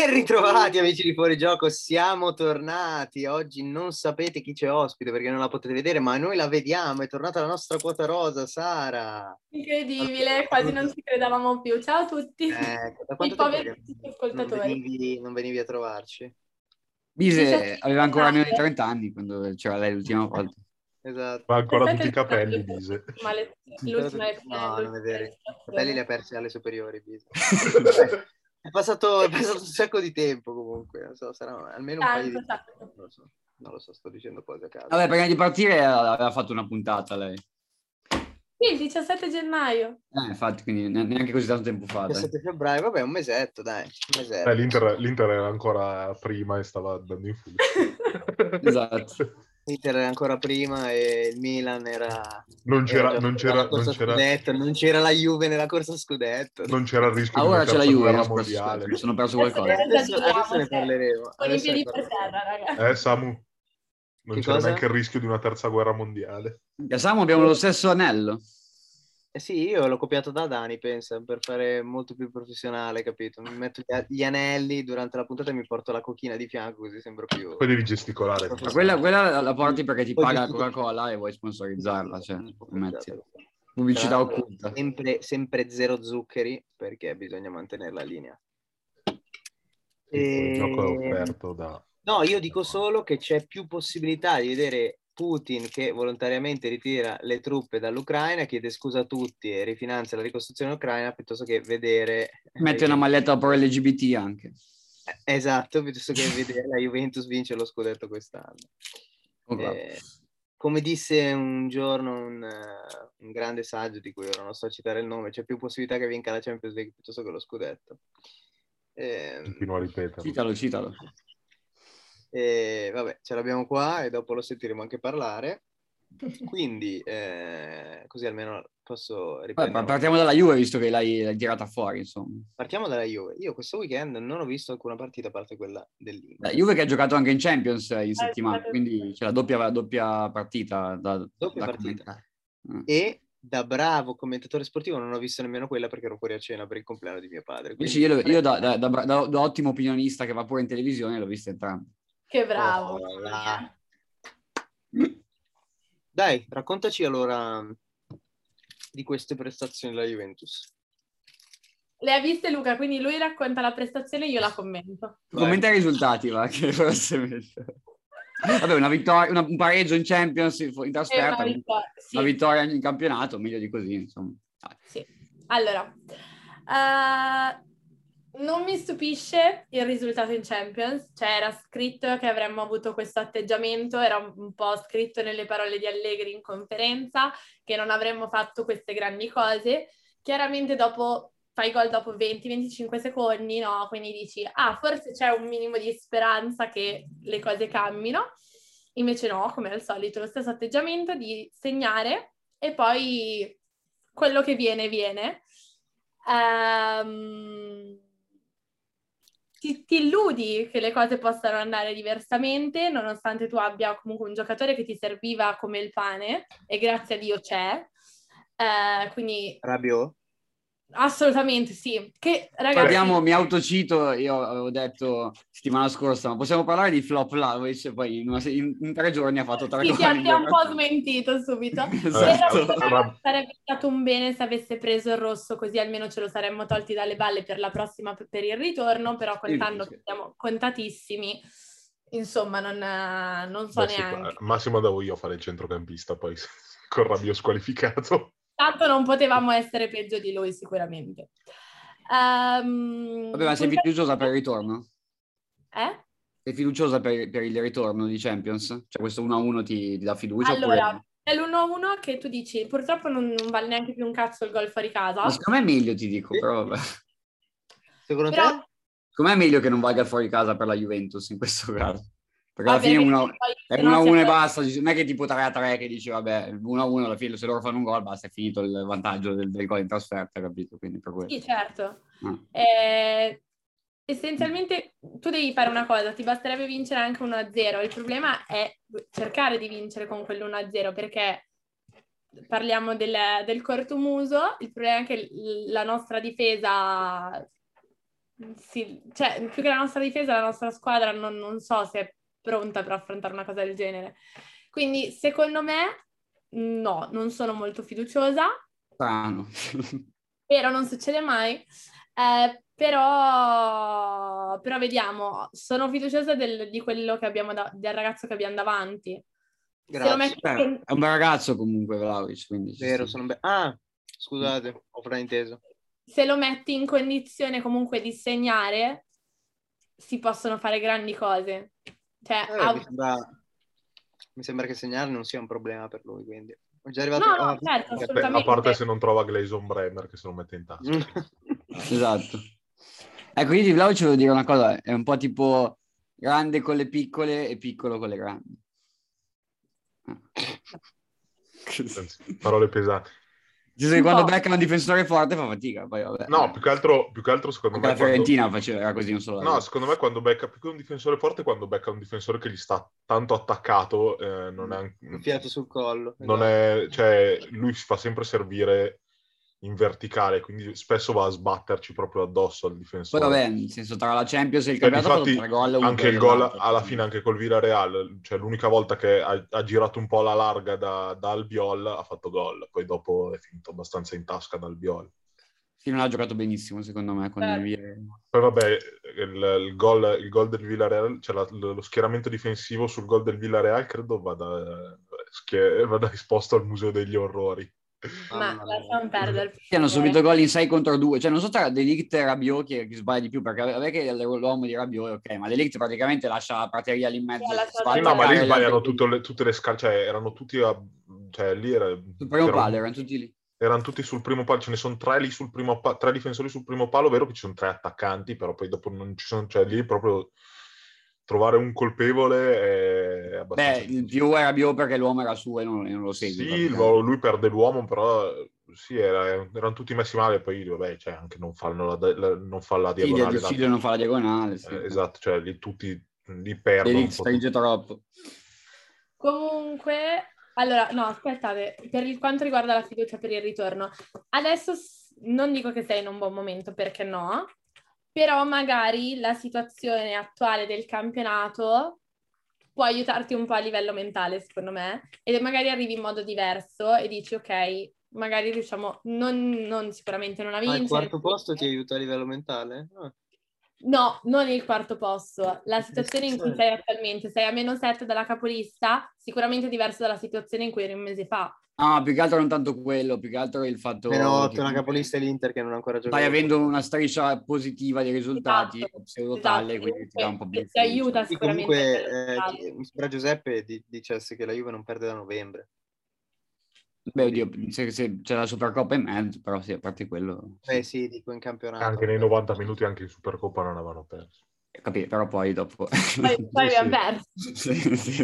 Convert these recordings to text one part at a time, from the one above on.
Ben ritrovati amici di Fuori Gioco, siamo tornati. Oggi non sapete chi c'è ospite perché non la potete vedere, ma noi la vediamo. È tornata la nostra quota rosa, Sara. Incredibile, quasi non ci credevamo più. Ciao a tutti. Eh, da I quanto che ascoltatori. non venivi, non venivi a trovarci? Bise aveva ancora meno di gennaio. 30 anni quando c'era lei l'ultima volta. Esatto. Ma ancora tutti i capelli. Bise. Ma le- l'ultima No, non è vero. I capelli li ha persi alle superiori. Bis. È passato, è passato un sacco di tempo comunque, non so, sarà almeno un paio di... Tanto. Non lo so, non lo so, sto dicendo cose a caso. Vabbè, prima di partire aveva fatto una puntata lei. Sì, il 17 gennaio. Eh, infatti, quindi ne- neanche così tanto tempo fa. Il dai. 7 febbraio, vabbè, un mesetto, dai, un mesetto. Eh, L'Inter, l'Inter era ancora prima e stava andando in fuga. Esatto. L'Inter era ancora prima e il Milan era... Non c'era, era non c'era, non c'era, scudetto, non c'era la Juve nella corsa scudetto. non c'era il rischio Ah, di una ora c'è la Juve, so- mondiale. mi sono perso qualcosa. Adesso, adesso ne parleremo. Con i piedi per terra, raga. Eh, Samu, non Che c'era cosa? neanche il rischio di una terza guerra mondiale. E Samu abbiamo lo stesso anello. Eh sì, io l'ho copiato da Dani, pensa, per fare molto più professionale, capito? Mi metto gli, anelli durante la puntata e mi porto la cochina di fianco così sembra più... Poi devi gesticolare. Ma quella, quella la- porti perché ti Poi paga la giusto- Coca-Cola e vuoi sponsorizzarla. Cioè, metti. Tra Pubblicità l'altro, occulta. Sempre, sempre zero zuccheri perché bisogna mantenere la linea. Il gioco è E- offerto da... No, io dico solo che c'è più possibilità di vedere Putin che volontariamente ritira le truppe dall'Ucraina, chiede scusa a tutti e rifinanzia la ricostruzione ucraina piuttosto che vedere... Metti una maglietta pro LGBT anche. Eh, Esatto, piuttosto che vedere la Juventus vince lo scudetto quest'anno. Oh. Eh, come disse un giorno un, eh, un grande saggio di cui ora non so citare il nome, c'è più possibilità che vinca la Champions League piuttosto che lo scudetto. Ehm, Continuo a ripetere. Citalo, citalo. E vabbè, ce l'abbiamo qua e dopo lo sentiremo anche parlare. Quindi, eh, così almeno posso Vabbè, riprendere. partiamo dalla Juve visto che l'hai, l'hai tirata fuori, insomma. Partiamo dalla Juve. Io questo weekend non ho visto alcuna partita a parte quella dell'Inter. La Juve che ha giocato anche in Champions eh, in settimana, giocato- quindi c'è la doppia, doppia partita da, Doppia da partita. Mm. E da bravo commentatore sportivo non ho visto nemmeno quella perché ero fuori a cena per il compleanno di mio padre. Invece Quindi- io, lo- io da, da- da- da- da ottimo opinionista che va pure in televisione l'ho vista entrambe. Che bravo. Oh, là. Dai, raccontaci allora di queste prestazioni della Juventus. Le ha viste Luca, quindi lui racconta la prestazione e io la commento. Vai. Commenta i risultati, va, che forse è meglio. Vabbè, una vittoria, una- un pareggio in Champions in È una trasferta, vittoria, sì. una vittoria in campionato, meglio di così, insomma. Sì. Allora, eh, non mi stupisce il risultato in Champions, cioè era scritto che avremmo avuto questo atteggiamento, era un po' scritto nelle parole di Allegri in conferenza, che non avremmo fatto queste grandi cose. Chiaramente dopo fai gol dopo 20-25 secondi, no? Quindi dici, ah, forse c'è un minimo di speranza che le cose cambino. Invece no, come al solito, lo stesso atteggiamento di segnare e poi quello che viene, viene. Ehm, ti, ti illudi che le cose possano andare diversamente, nonostante tu abbia comunque un giocatore che ti serviva come il pane, e grazie a Dio c'è. Eh, quindi Rabiot? Assolutamente sì. Che ragazzi, Parliamo, mi autocito, io avevo detto settimana scorsa, ma possiamo parlare di flop Vlahovic, poi in, una in- in tre giorni ha fatto tre sì, gol. ti ha un po' smentito subito. Esatto. Però sarebbe stato un bene se avesse preso il rosso, così almeno ce lo saremmo tolti dalle balle per la prossima, per il ritorno, però contando sì. che siamo contatissimi, insomma, non, non so Beh, sì, neanche. ma- Massimo andavo io a fare il centrocampista, poi con Rabiot squalificato. Tanto non potevamo essere peggio di lui sicuramente. Ehm, Vabbè, ma sei fiduciosa per il ritorno? Eh? Sei fiduciosa per, per il ritorno di Champions? Cioè questo 1-1 ti, ti dà fiducia? Allora, oppure... è l'1-1 che tu dici, purtroppo non, non vale neanche più un cazzo il gol fuori casa. Ma secondo me è meglio, ti dico, però. Secondo Però, te? Secondo me è meglio che non valga fuori casa per la Juventus in questo caso. Perché alla fine uno, è se no 1-1 e basta, non è che tipo 3-3 che dici vabbè, 1-1 alla fine se loro fanno un gol basta, è finito il vantaggio del, del gol in trasferta, capito? Quindi per quello. Sì, certo. Ah. Eh, essenzialmente tu devi fare una cosa, ti basterebbe vincere anche 1-0. Il problema è cercare di vincere con quell'1-0 perché parliamo del, del cortomuso, il problema è che la nostra difesa sì, cioè, più che la nostra difesa, la nostra squadra non, non so se è pronta per affrontare una cosa del genere. Quindi, secondo me, no, non sono molto fiduciosa. Strano. Spero non succede mai. Eh, però, però vediamo, sono fiduciosa del, di quello che abbiamo da, del ragazzo che abbiamo davanti. Grazie. metti- Beh, è un bel ragazzo comunque, Vlaovic, quindi Vero, sono be- Ah, scusate, ho frainteso. se lo metti in condizione comunque di segnare, si possono fare grandi cose. Cioè, Eh, ha- mi, sembra... mi sembra che segnare non sia un problema per lui, quindi... È già arrivato... No, no, ah, certo. Beh, a assolutamente. parte se non trova Gleison Bremer che se lo mette in tasca. Esatto. Ecco, io di Vlaovic volevo dire una cosa, è un po' tipo grande con le piccole e piccolo con le grandi. Parole pesanti. Senso che Un quando becca un difensore forte fa fatica, poi vabbè. No, più che altro, più che altro secondo Anche me... la quando- Fiorentina faceva, era così, non solo No, secondo me quando becca più che un difensore forte, quando becca un difensore che gli sta tanto attaccato, eh, non è... Il fiato sul collo. non è, cioè, lui si fa sempre servire in verticale, quindi spesso va a sbatterci proprio addosso al Poi difensore. vabbè, nel senso tra la Champions e il Cioè, campionato ha fatto difatti, tre gol. anche il gol l'altro. alla fine, anche col Villarreal, cioè l'unica volta che ha, ha girato un po' la larga da, da Albiol ha fatto gol, poi dopo è finito abbastanza in tasca da Albiol. Sì, non ha giocato benissimo secondo me con Certo. il Via. Poi vabbè, il, il gol, il gol del Villarreal, cioè la- lo schieramento difensivo sul gol del Villarreal credo vada, schie- vada esposto al Museo degli Orrori. Ma lasciamo perdere. Sì, hanno subito gol in 6 contro 2. Cioè, non so tra Delict e Rabiot chi, chi sbaglia di più, perché vabbè che l'uomo di Rabiot è ok, ma Delict praticamente lascia la prateria lì in mezzo. Sì, no, ma lì sbagliano le, tutte le scal- cioè erano tutti a, cioè lì era, Sul primo c'era un- palo, erano tutti lì. erano tutti sul primo palo, ce ne sono tre lì sul primo palo, tre difensori sul primo palo, vero che ci sono tre attaccanti, però poi dopo non ci sono, cioè lì proprio trovare un colpevole è abbastanza Beh, il più è Rabiot perché l'uomo era suo e non, e non lo segui. Sì, lui perde l'uomo, però sì, era- erano tutti messi male, poi vabbè, cioè, anche non fanno la, la- non fa la Sì, diagonale. di Auxilio non fa la diagonale. Sì. Eh, esatto, cioè lì tutti li perdono. Po' stringe troppo. Comunque, allora, no, aspettate, per il- quanto riguarda la fiducia per il ritorno, adesso non dico che sei in un buon momento, perché no, però magari la situazione attuale del campionato può aiutarti un po' a livello mentale, secondo me, e magari arrivi in modo diverso e dici, ok, magari riusciamo, non, non sicuramente non a Ma vincere. il quarto posto ti aiuta a livello mentale? Ah. No, non il quarto posto. La situazione in cui sei attualmente, sei a meno 7 dalla capolista, sicuramente è diverso dalla situazione in cui eri un mese fa. No, più che altro non tanto quello, più che altro il fatto Meno che 8, una comunque capolista è l'Inter che non ha ancora giocato. stai avendo una striscia positiva di risultati Esatto, pseudo esatto, tale, quindi ti dà un po' più ti- aiuta sicuramente comunque, per il eh, mi sembra Giuseppe di- dicesse che la Juve non perde da novembre. Beh, oddio, se, se c'è la Supercoppa in mezzo, però sì, a parte quello... sì. Eh sì, dico in campionato. Anche nei 90 minuti, anche in Supercoppa non avevano perso. Capito, però poi dopo... Poi, abbiamo perso. Sì,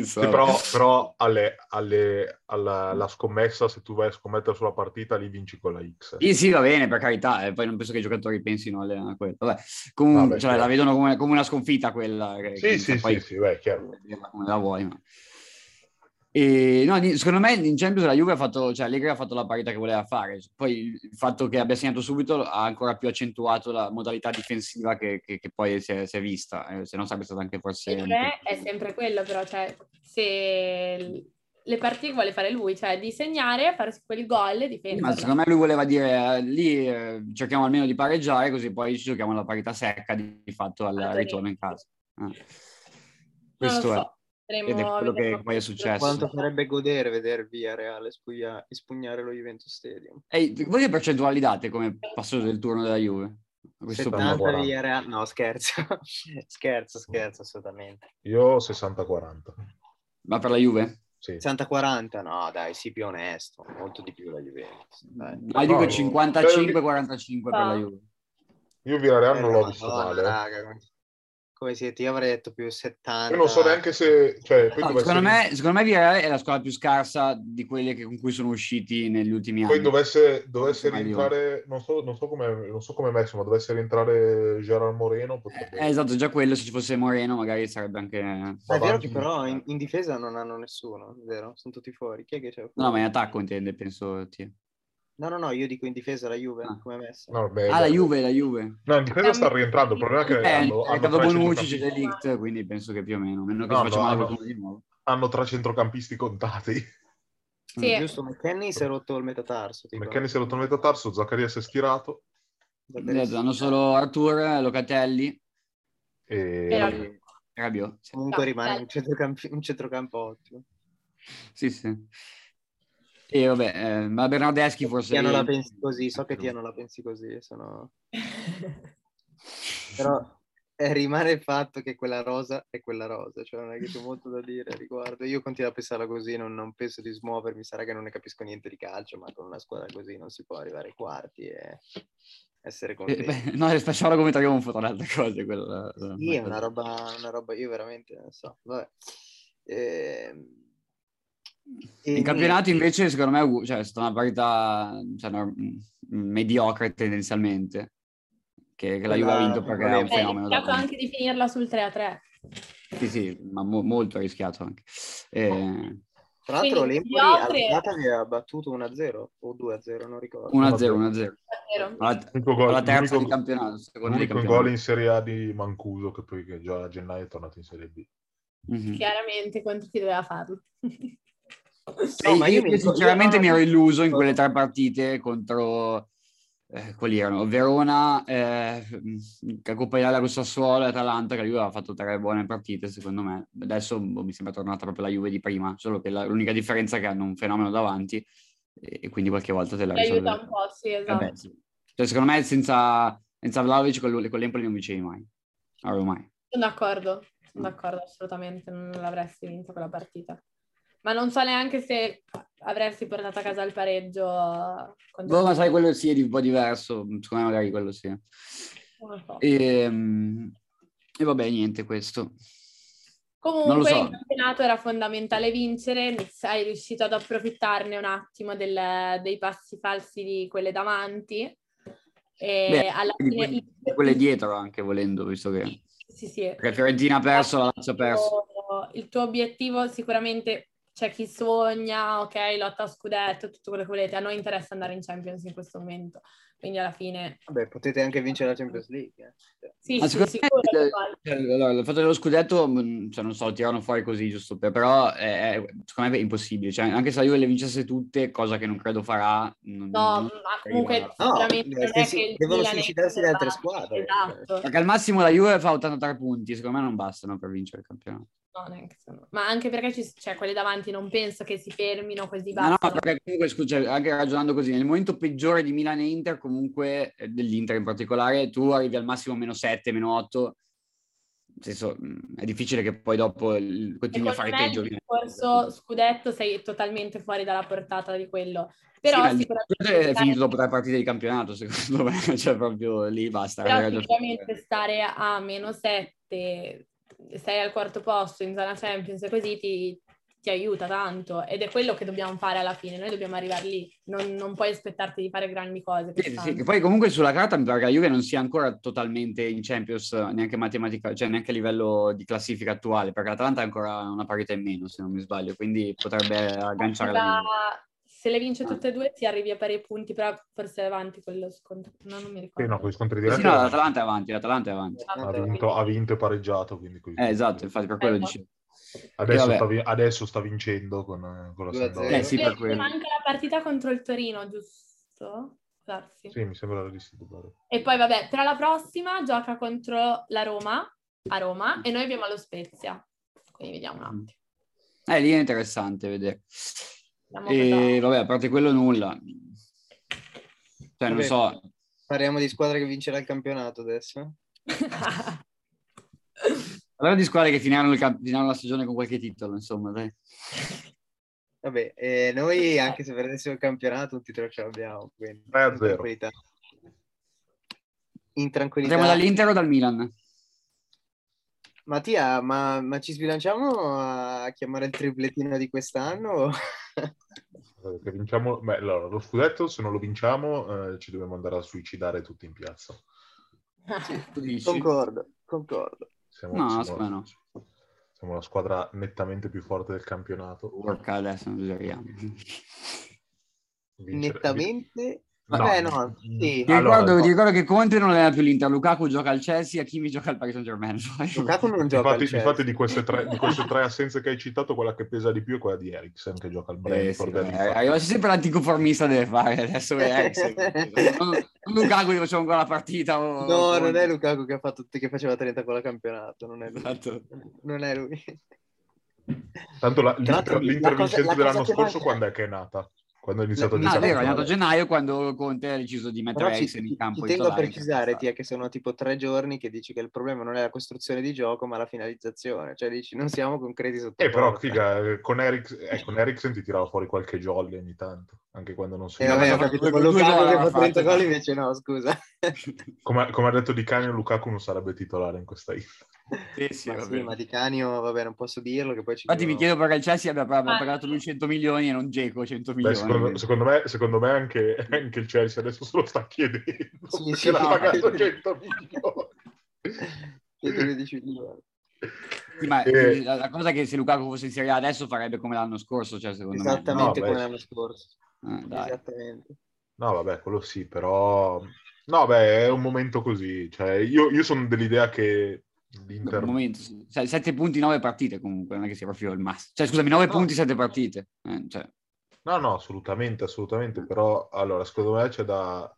Sì, però, però alle, alle- alla, alla scommessa, se tu vai a scommettere sulla partita, lì vinci con la X. Sì, sì, va bene, per carità, eh, poi non penso che i giocatori pensino alle- a quello. Vabbè, comunque, Vabbè, cioè, la vedono come, come una sconfitta quella. che- Sì, che sì, poi- sì, sì, beh, chiaro. come la vuoi, ma... E, no, secondo me in Champions la Juve ha fatto, cioè Allegri ha fatto la parità che voleva fare. Poi il fatto che abbia segnato subito ha ancora più accentuato la modalità difensiva che, che- che poi si è, si è vista, eh, se no sarebbe stato anche forse... Per me è sempre quello, però, cioè, se le partite vuole fare lui, cioè di segnare, fare quel gol e Sì, difenderla. ma secondo me lui voleva dire eh, lì eh, cerchiamo almeno di pareggiare così poi ci giochiamo la parità secca di, di fatto al ritorno in casa. Eh. Non Questo so, è. Ed è quello che poi è successo. Quanto farebbe godere vedere via Reale spugna- espugnare lo Juventus Stadium? Ehi, voi che percentuali date come passaggio del turno della Juve? A questo 70 punto? 40. via Reale? No, scherzo. scherzo, scherzo, assolutamente. Io 60-40. Ma per la Juve? Sì. 60-40? No, dai, sii più onesto. Molto di più la Juventus. Dai. Ah, dico no, 55-45 per la. Juve. Io Villarreal Eh, non l'ho no, visto male. raga, come- siete? Io avrei detto più 70. Io non so neanche se... Cioè, No, secondo, me, secondo me Villarreal è la squadra più scarsa di quelle che- con cui sono usciti negli ultimi anni. poi dovesse, dovesse rientrare... Non so, non so come non so come è messo, ma dovesse rientrare Gerard Moreno. Potrebbe... Eh, esatto, già quello, se ci fosse Moreno magari sarebbe anche... Ma è vero che però in, in difesa non hanno nessuno, vero? Sono tutti fuori. Chi è che c'è? No, ma in attacco intende, penso. Ti. No, no, no, io dico in difesa la Juve, Ah. come è messa. No, beh, Ah, la. Juve, la Juve. No, in difesa sta rientrando, il problema è che Eh, hanno, è hanno Bonucci, c'è Delict, quindi penso che più o meno, meno che No, si faccia no, male no. qualcuno di nuovo. hanno tre centrocampisti contati. Sì. Giusto, McKenny si è rotto il metatarso. tipo. McKenny si è rotto il metatarso, Zaccaria si è stirato Hanno solo Artur, Locatelli, e vabbè. Rabiot. Comunque No, rimane un centrocampo, un centrocampo ottimo. sì. sì. E vabbè, eh, ma Bernardeschi forse... Tia non la pensi così, so che Tia non la pensi così, sono... però eh, rimane il fatto che quella rosa è quella rosa, cioè non è che c'è molto da dire a riguardo. Io continuo a pensarla così, non, non penso di smuovermi, sarà che non ne capisco niente di calcio, ma con una squadra così non si può arrivare ai quarti e essere Eh, contenti. beh, no, il facciamo come trionfo tra le altre cose. Quella, Sì, è una roba, una roba, io veramente non so. Vabbè. Ehm, In campionato invece secondo me cioè, è stata una partita cioè, no, mm, mediocre tendenzialmente, che, che la Juve ha vinto perché è un fenomeno. rischiato davanti. anche di finirla sul 3-3. Sì, sì, ma mo- molto rischiato anche. Eh, Tra l'altro Quindi, l'Empoli mediocre- all'andata aveva battuto 1-0 o 2-0, non ricordo. 1-0, 1-0. Davvero. Alla, L'unico gol- alla terza l'unico- di campionato, L'unico gol in Serie A di Mancuso, che poi che già a gennaio è tornato in Serie B. Mhm. Chiaramente contro chi doveva farlo. No, ma io io, sinceramente io- mi ero illuso in quelle tre partite contro eh, quali erano? Verona, eh, la Coppa Italia con Sassuolo e Atalanta, che la Juve aveva fatto tre buone partite, secondo me. Adesso boh, mi sembra tornata proprio la Juve di prima, solo che la- l'unica differenza è che hanno un fenomeno davanti e, e quindi qualche volta te la Ti aiuta risolve. un po', sì, Eh esatto. beh, sì. Cioè, secondo me senza, senza Vlaovic con, con l'Empoli non vincevi mai. Ormai. Sono d'accordo, sono d'accordo, assolutamente, non l'avresti vinto quella partita. Ma non so neanche se avresti portato a casa il pareggio. Boh, ma sai, quello sì è di un po' diverso, secondo me magari quello sì. Non lo so. E, mm, e vabbè, niente questo. Non Comunque so. il campionato era fondamentale vincere, sei riuscito ad approfittarne un attimo del- dei passi falsi di quelle davanti. E Beh, alla fine di quelle dietro anche volendo, visto che sì, sì. perché Fiorentina ha perso, la Lazio ha perso. Il tuo obiettivo sicuramente c'è chi sogna, ok, lotta a scudetto, tutto quello che volete. A noi interessa andare in Champions in questo momento. Quindi alla fine Vabbè, potete anche vincere la Champions League. eh. sì, Ma sì, sicuro. cioè, allora, il fatto dello scudetto, mh, cioè, non so, lo tirano fuori così, giusto per, però è, è- secondo me è impossibile. Cioè, anche se la Juve le vincesse tutte, cosa che non credo farà. non- No, non- ma comunque No, sicuramente non è che il devono suicidarsi le altre squadre. Esatto. Perché al massimo la Juve fa 83 punti, secondo me non bastano per vincere il campionato. No, sono- Ma anche perché ci, cioè, quelli davanti non penso che si fermino così Ma no, basta. perché comunque, scusa, anche ragionando così, nel momento peggiore di Milan e Inter, comunque eh, dell'Inter in particolare, tu arrivi al massimo meno 7, meno 8. Nel senso, mh, è difficile che poi dopo continui a fare peggio. il discorso scudetto sei totalmente fuori dalla portata di quello. Però Sì, sicuramente è finito dopo tre partite di campionato, secondo me, cioè proprio lì basta. Però sicuramente stare a meno 7, stai al quarto posto in zona Champions e così ti, ti aiuta tanto ed è quello che dobbiamo fare alla fine, noi dobbiamo arrivare lì, non, non puoi aspettarti di fare grandi cose. Sì, sì, poi comunque sulla carta mi pare che la Juve non sia ancora totalmente in Champions, neanche matematica, cioè neanche a livello di classifica attuale, perché l'Atalanta ha ancora una parità in meno, se non mi sbaglio, quindi potrebbe agganciare la. Se le vince tutte e due ti arrivi a pari punti, però forse è avanti quello scontro, no, non mi Sì, ricordo. no, con gli scontri Sì, diretti no, l'Atalanta è avanti, l'Atalanta è avanti. ha, vinto, ha vinto e pareggiato. Quindi Eh, esatto, infatti per quello Eh, dicevo. Adesso, vabbè. sta, vi- adesso sta vincendo con, con la 2-0. Sampdoria. Eh, sì, per quello. manca la partita contro il Torino, giusto? Darsi. Sì, mi sembra di sì. E poi vabbè, tra la prossima gioca contro la Roma, a Roma, e noi abbiamo lo Spezia. Quindi vediamo un attimo. Eh, lì è interessante vedere. E vabbè, a parte quello nulla. Cioè, non Vabbè. so, Parliamo di squadra che vincerà il campionato adesso. Allora di squadre che finiranno, il camp- finiranno la stagione con qualche titolo, insomma, dai. Vabbè, eh, noi anche se perdessimo il campionato un titolo ce l'abbiamo. Quindi, 3 a in 0. tranquillità. In tranquillità. Andiamo dall'Inter o dal Milan? Mattia, ma, ma ci sbilanciamo a chiamare il tripletino di quest'anno? Eh, Che vinciamo, beh, allora, lo scudetto, se non lo vinciamo, eh, ci dobbiamo andare a suicidare tutti in piazza. Concordo, concordo. Siamo, No, siamo- no. siamo la squadra nettamente più forte del campionato. Porca adesso non esageriamo. Nettamente... No. Vabbè, no, sì. Ti Allora, ricordo, no. ti ricordo che Conte non era più l'Inter, Lukaku gioca al Chelsea, Hakimi gioca al Paris Saint Germain. Lukaku non gioca Infatti, al Chelsea. infatti di, queste tre, di queste tre assenze che hai citato, quella che pesa di più è quella di Eriksen che gioca al Eh, sì, Brentford. arriva sempre l'anticonformista deve fare adesso è Eriksen. non, Lukaku che faceva ancora la partita o- No, o- non è Lukaku che, ha fatto, che faceva 30 con la campionato, non è lui. Esatto. Non è lui. Tanto la- l'Inter, l'Inter vincente dell'anno scorso manca- quando è che è nata? Quando è iniziato a giocare? vero, è nato a gennaio quando Conte ha deciso di mettere Però Eriksen in campo. ci tengo a precisare, che Tia, che sono tipo tre giorni che dici che il problema non è la costruzione di gioco, ma la finalizzazione. Cioè dici, non siamo concreti sotto Eh, però, figa, eh, con, Eriks- eh, con Eriksen ti tirava fuori qualche jolly ogni tanto, anche quando non si... E vabbè, ho capito, con Lukaku che ha fa 30 fatto. gol invece no, scusa. Come, come ha detto Di Canio, Lukaku non sarebbe titolare in questa Inter. Sì, sì, ma sì, ma Di Canio, vabbè, non posso dirlo, che poi ci Infatti mi devono- chiedo perché il Chelsea abbia, abbia Ah. pagato lui 100 milioni e non Geco 100 Beh, milioni. secondo, secondo me, secondo me anche, anche il Chelsea adesso se lo sta chiedendo Sì, perché sì, l'ha no. pagato 100 milioni. 113 milioni. Sì, ma Eh. la, la cosa è che se Lukaku fosse in Serie A adesso farebbe come l'anno scorso, cioè secondo Esattamente No, come beh. l'anno scorso. me. Dai. Esattamente. No, vabbè, quello sì, però... No, beh, è un momento così. Cioè, io, io sono dell'idea che l'Inter... Momento, sì. Cioè, 7 punti, 9 partite comunque, non è che sia proprio il massimo. Cioè, scusami, 9 No. punti, 7 partite. Eh, cioè, No, no, assolutamente, assolutamente, però allora secondo me c'è da,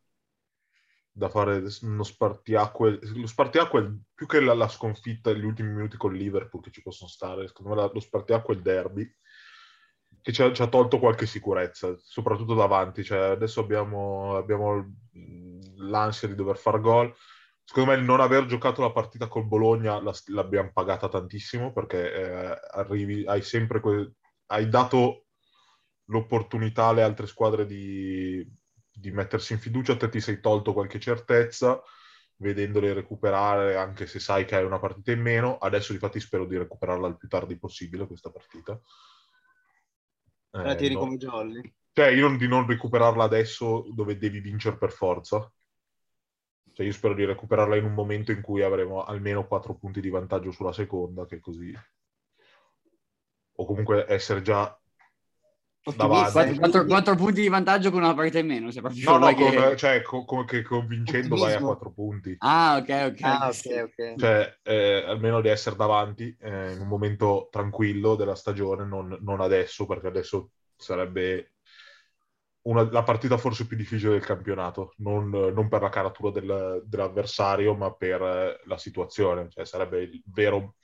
da fare uno spartiacque, lo spartiacque più che la, la sconfitta negli ultimi minuti con Liverpool che ci possono stare, secondo me lo spartiacque è il derby, che ci ha, ci ha tolto qualche sicurezza, soprattutto davanti, cioè adesso abbiamo, abbiamo l- l'ansia di dover far gol, secondo me il non aver giocato la partita col Bologna la- l'abbiamo pagata tantissimo perché eh, arrivi, hai sempre que- hai dato l'opportunità alle altre squadre di, di mettersi in fiducia, te ti sei tolto qualche certezza vedendole recuperare anche se sai che hai una partita in meno, adesso infatti spero di recuperarla il più tardi possibile questa partita. Eh, La tiri no- come jolly. cioè, io non- di non recuperarla adesso dove devi vincere per forza. Cioè, io spero di recuperarla in un momento in cui avremo almeno 4 punti di vantaggio sulla seconda, che così... O comunque essere già. Davanti. 4, 4 punti di vantaggio con una partita in meno. Se proprio No, no, che- con, cioè, co- come che convincendo vai a Ottimismo. 4 punti. Ah, ok, ok. Ah, Sì. ok, ok. Cioè, eh, almeno di essere davanti eh, in un momento tranquillo della stagione, non, non adesso, perché adesso sarebbe una- la partita forse più difficile del campionato, non, non per la caratura del- dell'avversario, ma per eh, la situazione. Cioè, sarebbe il vero,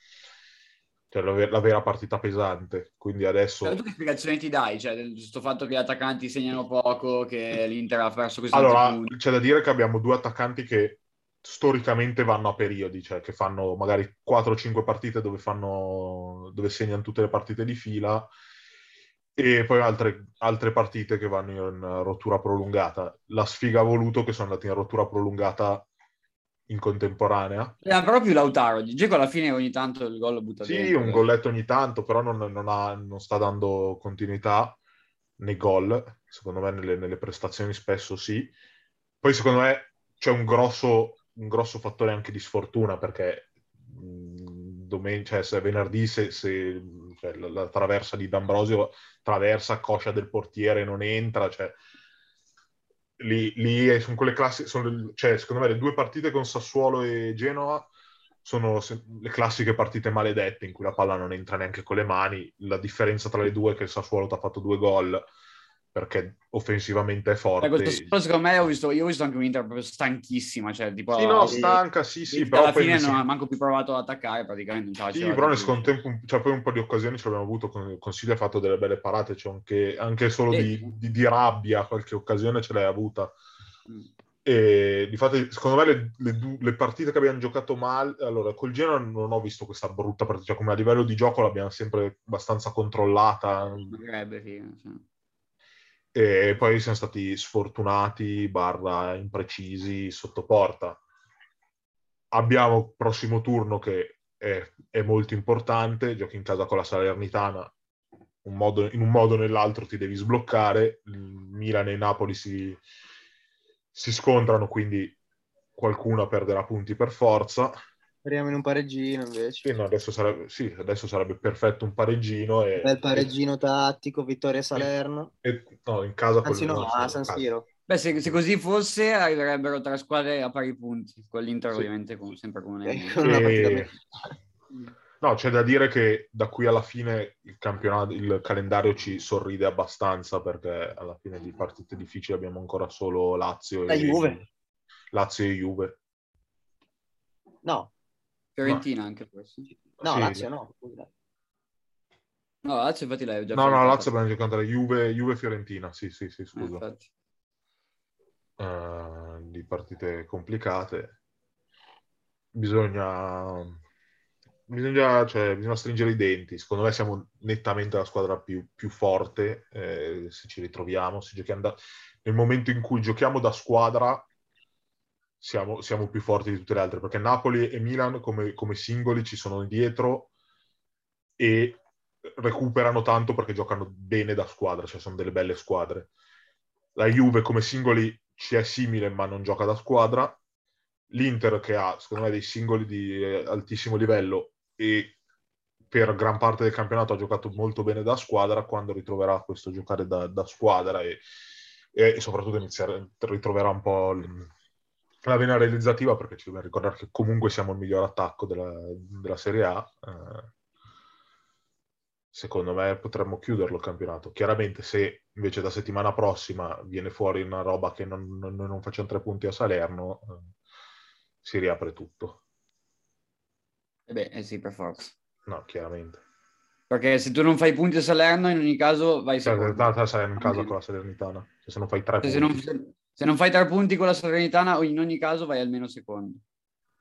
cioè, la, ver- la vera partita pesante. Quindi adesso... Cioè, tu che spiegazione ti dai? Cioè, questo fatto che gli attaccanti segnano poco, che l'Inter ha perso tanti Allora, punti. c'è da dire che abbiamo due attaccanti che storicamente vanno a periodi, cioè che fanno magari 4-5 partite dove, fanno, dove segnano tutte le partite di fila e poi altre, altre partite che vanno in rottura prolungata. La sfiga ha voluto che sono andati in rottura prolungata in contemporanea. Eh, però più Lautaro. Dzeko alla fine ogni tanto il gol lo butta Sì, dentro. un golletto ogni tanto, però non, non ha- non sta dando continuità nei gol, secondo me nelle, nelle prestazioni spesso sì. Poi secondo me c'è un grosso, un grosso fattore anche di sfortuna perché domen- cioè, se venerdì se, se- cioè, la, la traversa di D'Ambrosio traversa coscia del portiere non entra, cioè lì, lì sono quelle classi, sono cioè, secondo me le due partite con Sassuolo e Genoa sono le classiche partite maledette in cui la palla non entra neanche con le mani. La differenza tra le due è che il Sassuolo ti ha fatto due gol perché offensivamente è forte. Eh, questo solo, secondo me ho visto, io ho visto anche un'Inter proprio stanchissima, cioè tipo Sì, no, stanca, sì, sì, alla però poi fine non ha manco più provato ad attaccare praticamente. non Sì, però nel secondo tempo, cioè, poi un po' di occasioni ce l'abbiamo avuto, con, Consiglio ha fatto delle belle parate, cioè anche, anche solo Sì. di, di- di rabbia, qualche occasione ce l'hai avuta. Mm. E difatti, secondo me, le, le le partite che abbiamo giocato male, allora col Genoa non ho visto questa brutta partita, cioè come a livello di gioco l'abbiamo sempre abbastanza controllata Mancherebbe, sì, sì. E poi siamo stati sfortunati, barra imprecisi sotto porta. Abbiamo il prossimo turno che è, è molto importante, giochi in casa con la Salernitana, un modo- in un modo o nell'altro ti devi sbloccare, il Milan e Napoli si, si scontrano, quindi qualcuno perderà punti per forza. Speriamo in un pareggino invece. Sì, no, adesso, sarebbe, sì, adesso sarebbe perfetto un pareggino. E, Bel pareggino tattico, vittoria Salerno. E, no, in casa Anzi no, a San. Siro. Beh, se, se così fosse, arriverebbero tre squadre a pari punti, con l'Inter Sì. ovviamente con, sempre con una. Eh, con una E-. No, c'è da dire che da qui alla fine il campionato, il calendario ci sorride abbastanza perché alla fine di partite difficili abbiamo ancora solo Lazio La e Juve. Lazio e Juve. No, Fiorentina anche forse. no, Sì. Lazio no. No, Lazio infatti l'hai già No, no. Lazio abbiamo giocato la Juve, Juve Fiorentina, sì, sì, sì, scusa. Eh, di partite complicate. Bisogna, bisogna, cioè, bisogna stringere i denti. Secondo me siamo nettamente la squadra più, più forte eh, se ci ritroviamo. Se giochiamo da- nel momento in cui giochiamo da squadra siamo, siamo più forti di tutte le altre perché Napoli e Milan come, come singoli ci sono dietro e recuperano tanto perché giocano bene da squadra, cioè sono delle belle squadre. La Juve come singoli ci è simile ma non gioca da squadra. L'Inter che ha secondo me dei singoli di eh, altissimo livello e per gran parte del campionato ha giocato molto bene da squadra, quando ritroverà questo giocare da, da squadra e, e soprattutto iniziare, ritroverà un po' la vena realizzativa perché ci dobbiamo ricordare che comunque siamo il miglior attacco della, della Serie A. eh, secondo me potremmo chiuderlo il campionato. Chiaramente se invece da settimana prossima viene fuori una roba che non, non, non facciamo tre punti a Salerno, eh, si riapre tutto. Eh beh, eh sì, per forza. No, chiaramente. Perché se tu non fai punti a Salerno, in ogni caso vai Cioè, secondo. sarai in casa con la Salernitana. Cioè, se non fai tre Se, se punti. non, se non fai tre punti con la Salernitana, in ogni caso vai almeno secondo.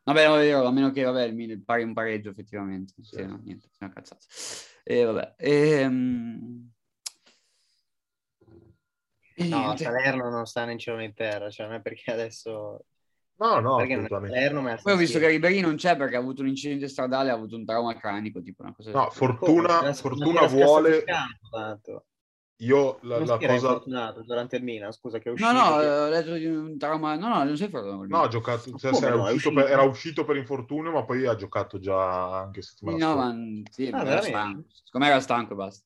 Vabbè, no, è vero, a meno che, vabbè, il Milan pari un pareggio, effettivamente. Sì, Sì. no, niente, sono cazzate. E vabbè. ehm, e No, niente. Salerno non sta né in cielo né in terra, cioè non è perché adesso... No, no, perché non. Salerno, ma Poi ho visto che Ribéry non c'è perché ha avuto un incidente stradale, ha avuto un trauma cranico, tipo una cosa No, fortuna, fortuna scassato vuole. campo. Io la, la era cosa. infortunato durante il Milan, scusa, che è No, uscito. no, che- eh, ho letto di un trauma... No, no, non sei fortunato. No, ha giocato. cioè, era, no, è uscito per, era uscito per infortunio, ma poi ha giocato già anche settimana no, scorsa. ma sì, Ah, era stanco. Secondo me era stanco e basta.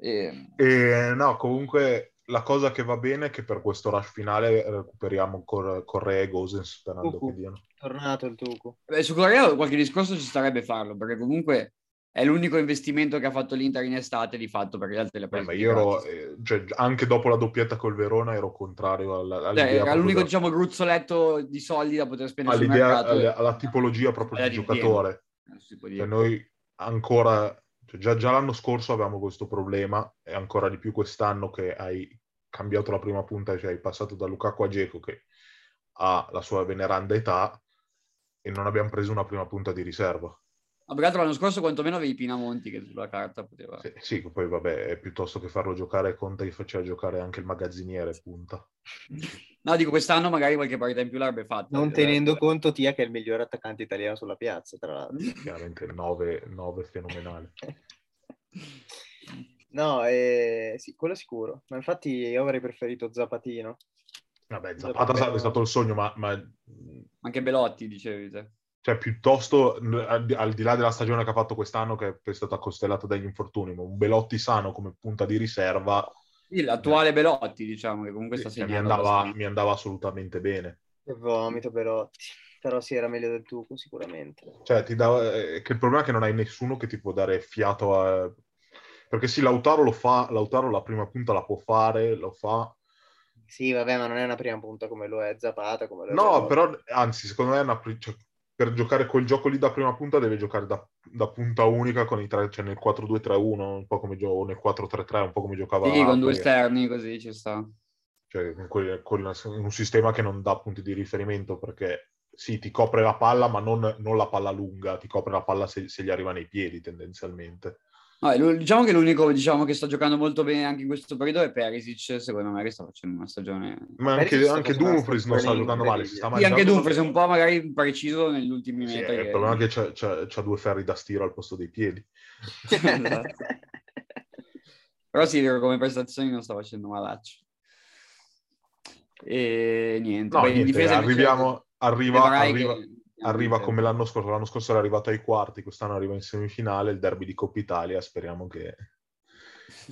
E... E no, comunque la cosa che va bene è che per questo rush finale recuperiamo Cor- Correa e Gosens sperando Cucù. che diano. Tornato il Tucu. Beh, su Correa qualche discorso ci starebbe farlo, perché comunque è l'unico investimento che ha fatto l'Inter in estate di fatto, perché gli altri li ha presi io ero, eh, cioè, anche dopo la doppietta col Verona ero contrario alla, Cioè, all'idea, era proprio l'unico, da- diciamo, gruzzoletto di soldi da poter spendere all'idea- alla, alla tipologia proprio Quella di giocatore. Eh. Cioè, noi ancora, cioè, già, già l'anno scorso avevamo questo problema e ancora di più quest'anno che hai cambiato la prima punta, cioè hai passato da Lukaku a Geco che ha la sua veneranda età e non abbiamo preso una prima punta di riserva. Ma più che altro l'anno scorso quantomeno avevi Pinamonti che sulla carta poteva... Sì, sì, poi vabbè, piuttosto che farlo giocare Conte gli faceva giocare anche il magazziniere, punta. No, dico, quest'anno magari qualche partita in più l'avrebbe fatta. Non Eh, tenendo conto Tia che è il miglior attaccante italiano sulla piazza, tra l'altro. Chiaramente 9 fenomenale. No, eh, sì, quello sicuro. Ma infatti io avrei preferito Zapatino. Vabbè, Zapata Zapata però- è stato il sogno, ma, ma Anche Belotti, dicevi te. Cioè piuttosto al di, al di là della stagione che ha fatto quest'anno che è stata costellata dagli infortuni, ma un Belotti sano come punta di riserva Sì, l'attuale Belotti, diciamo, che comunque sta cioè, mi, segnando. andava, mi andava assolutamente bene. Che vomito però. Però sì, era meglio del Tucu sicuramente. Cioè, ti dà, eh, che il problema è che non hai nessuno che ti può dare fiato a... Perché sì, Lautaro lo fa, Lautaro la prima punta la può fare, lo fa. Sì, vabbè, ma non è una prima punta come lo è Zapata, come lo è No, Belotti. però, anzi, secondo me è una cioè, per giocare quel gioco lì da prima punta deve giocare da, da punta unica con i tre, cioè nel 4-2-3-1, un po' come gio- o nel 4-3-3, un po' come giocava Sì, con due esterni così ci sta. cioè con, quel- con un sistema che non dà punti di riferimento perché sì, ti copre la palla, ma non, non la palla lunga, ti copre la palla se, se gli arriva nei piedi tendenzialmente. Lu- diciamo che l'unico diciamo, che sta giocando molto bene anche in questo periodo è Perisic, secondo me, che sta facendo una stagione... Ma anche, anche Dumfries non sta giocando male, si sta. Sì, anche Dumfries è un po' magari impreciso negli ultimi Sì, metri. il che- problema è che c'ha, c'ha- c'ha due ferri da stiro al posto dei piedi. Però sì, vero, come prestazioni non sta facendo malaccio. E niente. No, niente, difesa arriviamo, arriva, arriva, che arriva come l'anno scorso, l'anno scorso era arrivato ai quarti, quest'anno arriva in semifinale, il derby di Coppa Italia, speriamo che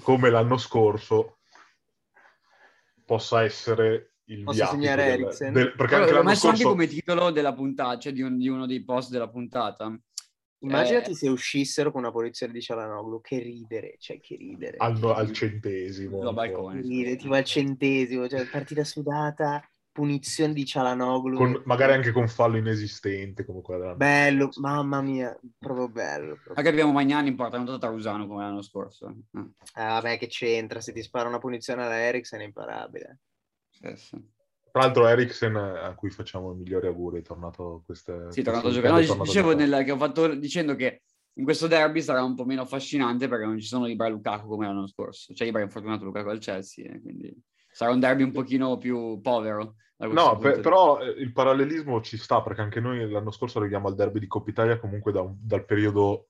come l'anno scorso possa essere il Posso viatico segnare del- Eriksen? del- perché Però anche l'anno messo anche scorso come titolo della puntata, cioè di, un- di uno dei post della puntata. Immaginati Eh, se uscissero con una posizione di Cialanoglu, che ridere, cioè che ridere. al, al centesimo. Po'. balcone. Ridere, tipo al centesimo, cioè partita sudata, punizione di Cialanoglu. Con- magari anche con fallo inesistente come quella dell'anno Bello, mamma mia, proprio bello. proprio. Anche abbiamo Magnani in porta Tarusano come l'anno scorso. Eh, Ah, vabbè, che c'entra, se ti spara una punizione alla Eriksen è imparabile. sì, sì. Tra l'altro Eriksen, a cui facciamo i migliori auguri, è tornato queste... Sì, è tornato a giocare. No, dicevo nel- che ho fatto dicendo che in questo derby sarà un po' meno affascinante perché non ci sono Ibra e Lukaku come l'anno scorso. Cioè Ibra è infortunato Lukaku al Chelsea, e quindi sarà un derby un pochino più povero. No, per- però eh, il parallelismo ci sta, perché anche noi l'anno scorso arriviamo al derby di Coppa Italia comunque da dal periodo,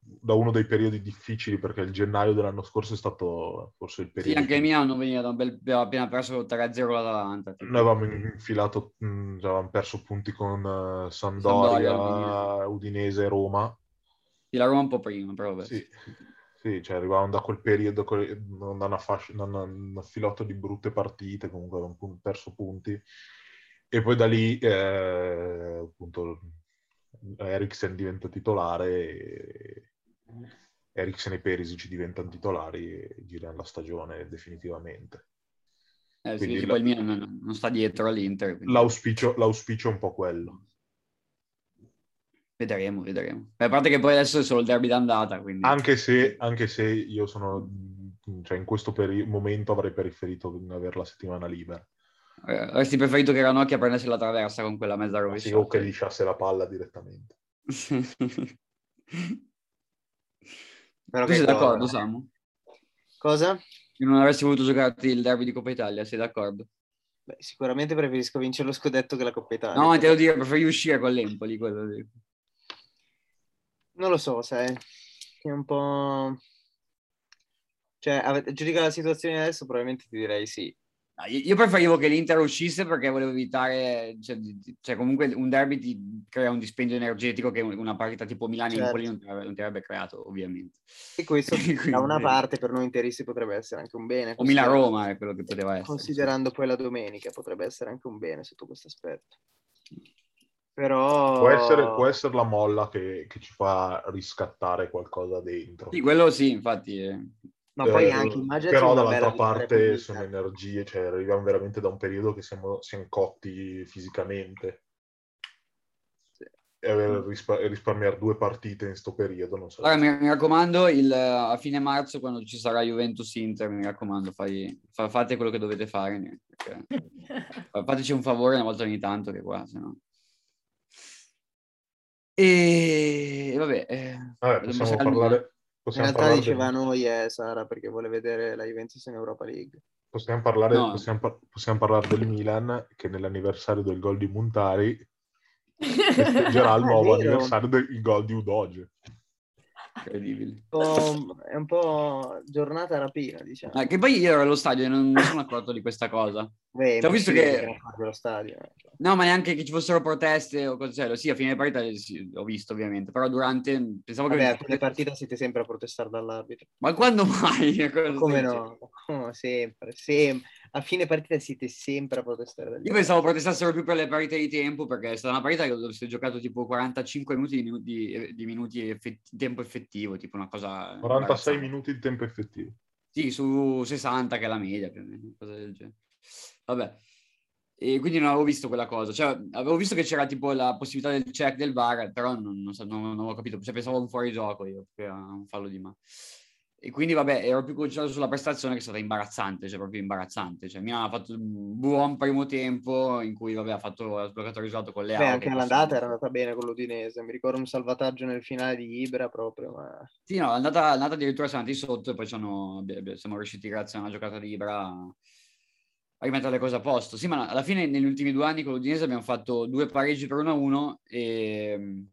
da uno dei periodi difficili, perché il gennaio dell'anno scorso è stato forse il Sì, periodo... anche il più- Milan non veniva da un bel... aveva appena perso 3-0 l'Atalanta. Noi avevamo infilato, mh, avevamo perso punti con eh, Sampdoria, Sampdoria, Udinese, Roma. Sì, la Roma un po' prima, però vabbè. Sì, sì, cioè arrivavamo da quel periodo da una, fascia, da una, una filotto di brutte partite, comunque avevamo pun- perso punti. E poi da lì, eh, appunto, Eriksen diventa titolare, e Eriksen e Perisic diventano titolari e girano la stagione definitivamente. Eh, Quindi la- poi il Milan non- non sta dietro all'Inter. quindi L'auspicio, l'auspicio è un po' quello. Vedremo, vedremo. Beh, a parte che poi adesso è solo il derby d'andata, quindi... Anche se, anche se io sono, cioè in questo peri- momento avrei preferito avere la settimana libera. Eh, avresti preferito che Ranocchia prendesse la traversa con quella mezza Sì, rovesciata? o che lisciasse la palla direttamente. Però tu sei cosa? d'accordo, Samu? Cosa? Che non avresti voluto giocarti il derby di Coppa Italia, sei d'accordo? Beh, sicuramente preferisco vincere lo scudetto che la Coppa Italia. No, te lo dico, preferi uscire con l'Empoli, quello dico. Non lo so, sai, è un po'... Cioè, ave- giudica la situazione adesso, probabilmente ti direi sì. No, io io preferivo che l'Inter uscisse perché volevo evitare, cioè, cioè, comunque un derby ti crea un dispendio energetico che una partita tipo Milano-Empoli Certo. non, non ti avrebbe creato, ovviamente. E questo, Quindi- da una parte, per noi interisti potrebbe essere anche un bene. O Milan-Roma è quello che poteva essere. Considerando poi la domenica, potrebbe essere anche un bene sotto questo aspetto. Però... Può essere, può essere la molla che, che ci fa riscattare qualcosa dentro. Sì, quello sì, infatti. eh. Ma poi Eh, anche immaginaci però dall'altra parte sono energie, cioè arriviamo veramente da un periodo che siamo, siamo cotti fisicamente. E aver rispa- e risparmiare due partite in sto periodo non so. Allora, mi, mi raccomando, il- a fine marzo, quando ci sarà Juventus-Inter, mi raccomando, fai- fa- fate quello che dovete fare. perché- fateci un favore una volta ogni tanto, che qua, se no... E vabbè, eh, Vabbè, possiamo parlare, In possiamo realtà parlare, diceva del, noi è Sara perché vuole vedere la Juventus in Europa League. possiamo, parlare, No. possiamo, par- possiamo parlare del Milan che nell'anniversario del gol di Montari festeggerà il Ah, nuovo anniversario del gol di Udoge. Incredibile. È un po' giornata rapina, diciamo. Ah, che poi io ero allo stadio e non mi sono accorto di questa cosa. Beh, Cioè, ho visto impossibile che- stadio. eh. No, ma neanche che ci fossero proteste o cose cioè, Sì, a fine partita sì, ho visto ovviamente, però durante pensavo Vabbè, a che... fine partita siete sempre a protestare dall'arbitro. Ma quando mai? Come no? Oh, sempre, sempre. A fine partita siete sempre a protestare Io pensavo protestassero più per le partite di tempo, perché è stata una partita dove si è giocato tipo 45 minuti di, minuti, di- di minuti effetti- tempo effettivo, tipo una cosa... 46 imbarazzante. minuti di tempo effettivo. Sì, su 60 che è la media più o meno, una cosa del genere. Vabbè. E quindi non avevo visto quella cosa. Cioè, avevo visto che c'era tipo la possibilità del check del VAR, però non, non so- non- non avevo capito. Cioè, pensavo a un fuorigioco io, che era un fallo di mano. E quindi, vabbè, ero più concentrato sulla prestazione che è stata imbarazzante, cioè proprio imbarazzante. Cioè, Milan ha fatto un buon primo tempo in cui, vabbè, ha, fatto, ha sbloccato il risultato con le Beh, auto, anche all'andata possono- era andata bene con l'Udinese. Mi ricordo un salvataggio nel finale di Ibra proprio, ma... Sì, no, l'andata, l'andata addirittura siamo andati sotto e poi siamo riusciti, grazie a una giocata di Ibra, a rimettere le cose a posto. Sì, ma alla fine negli ultimi due anni con l'Udinese abbiamo fatto due pareggi per 1-1 e...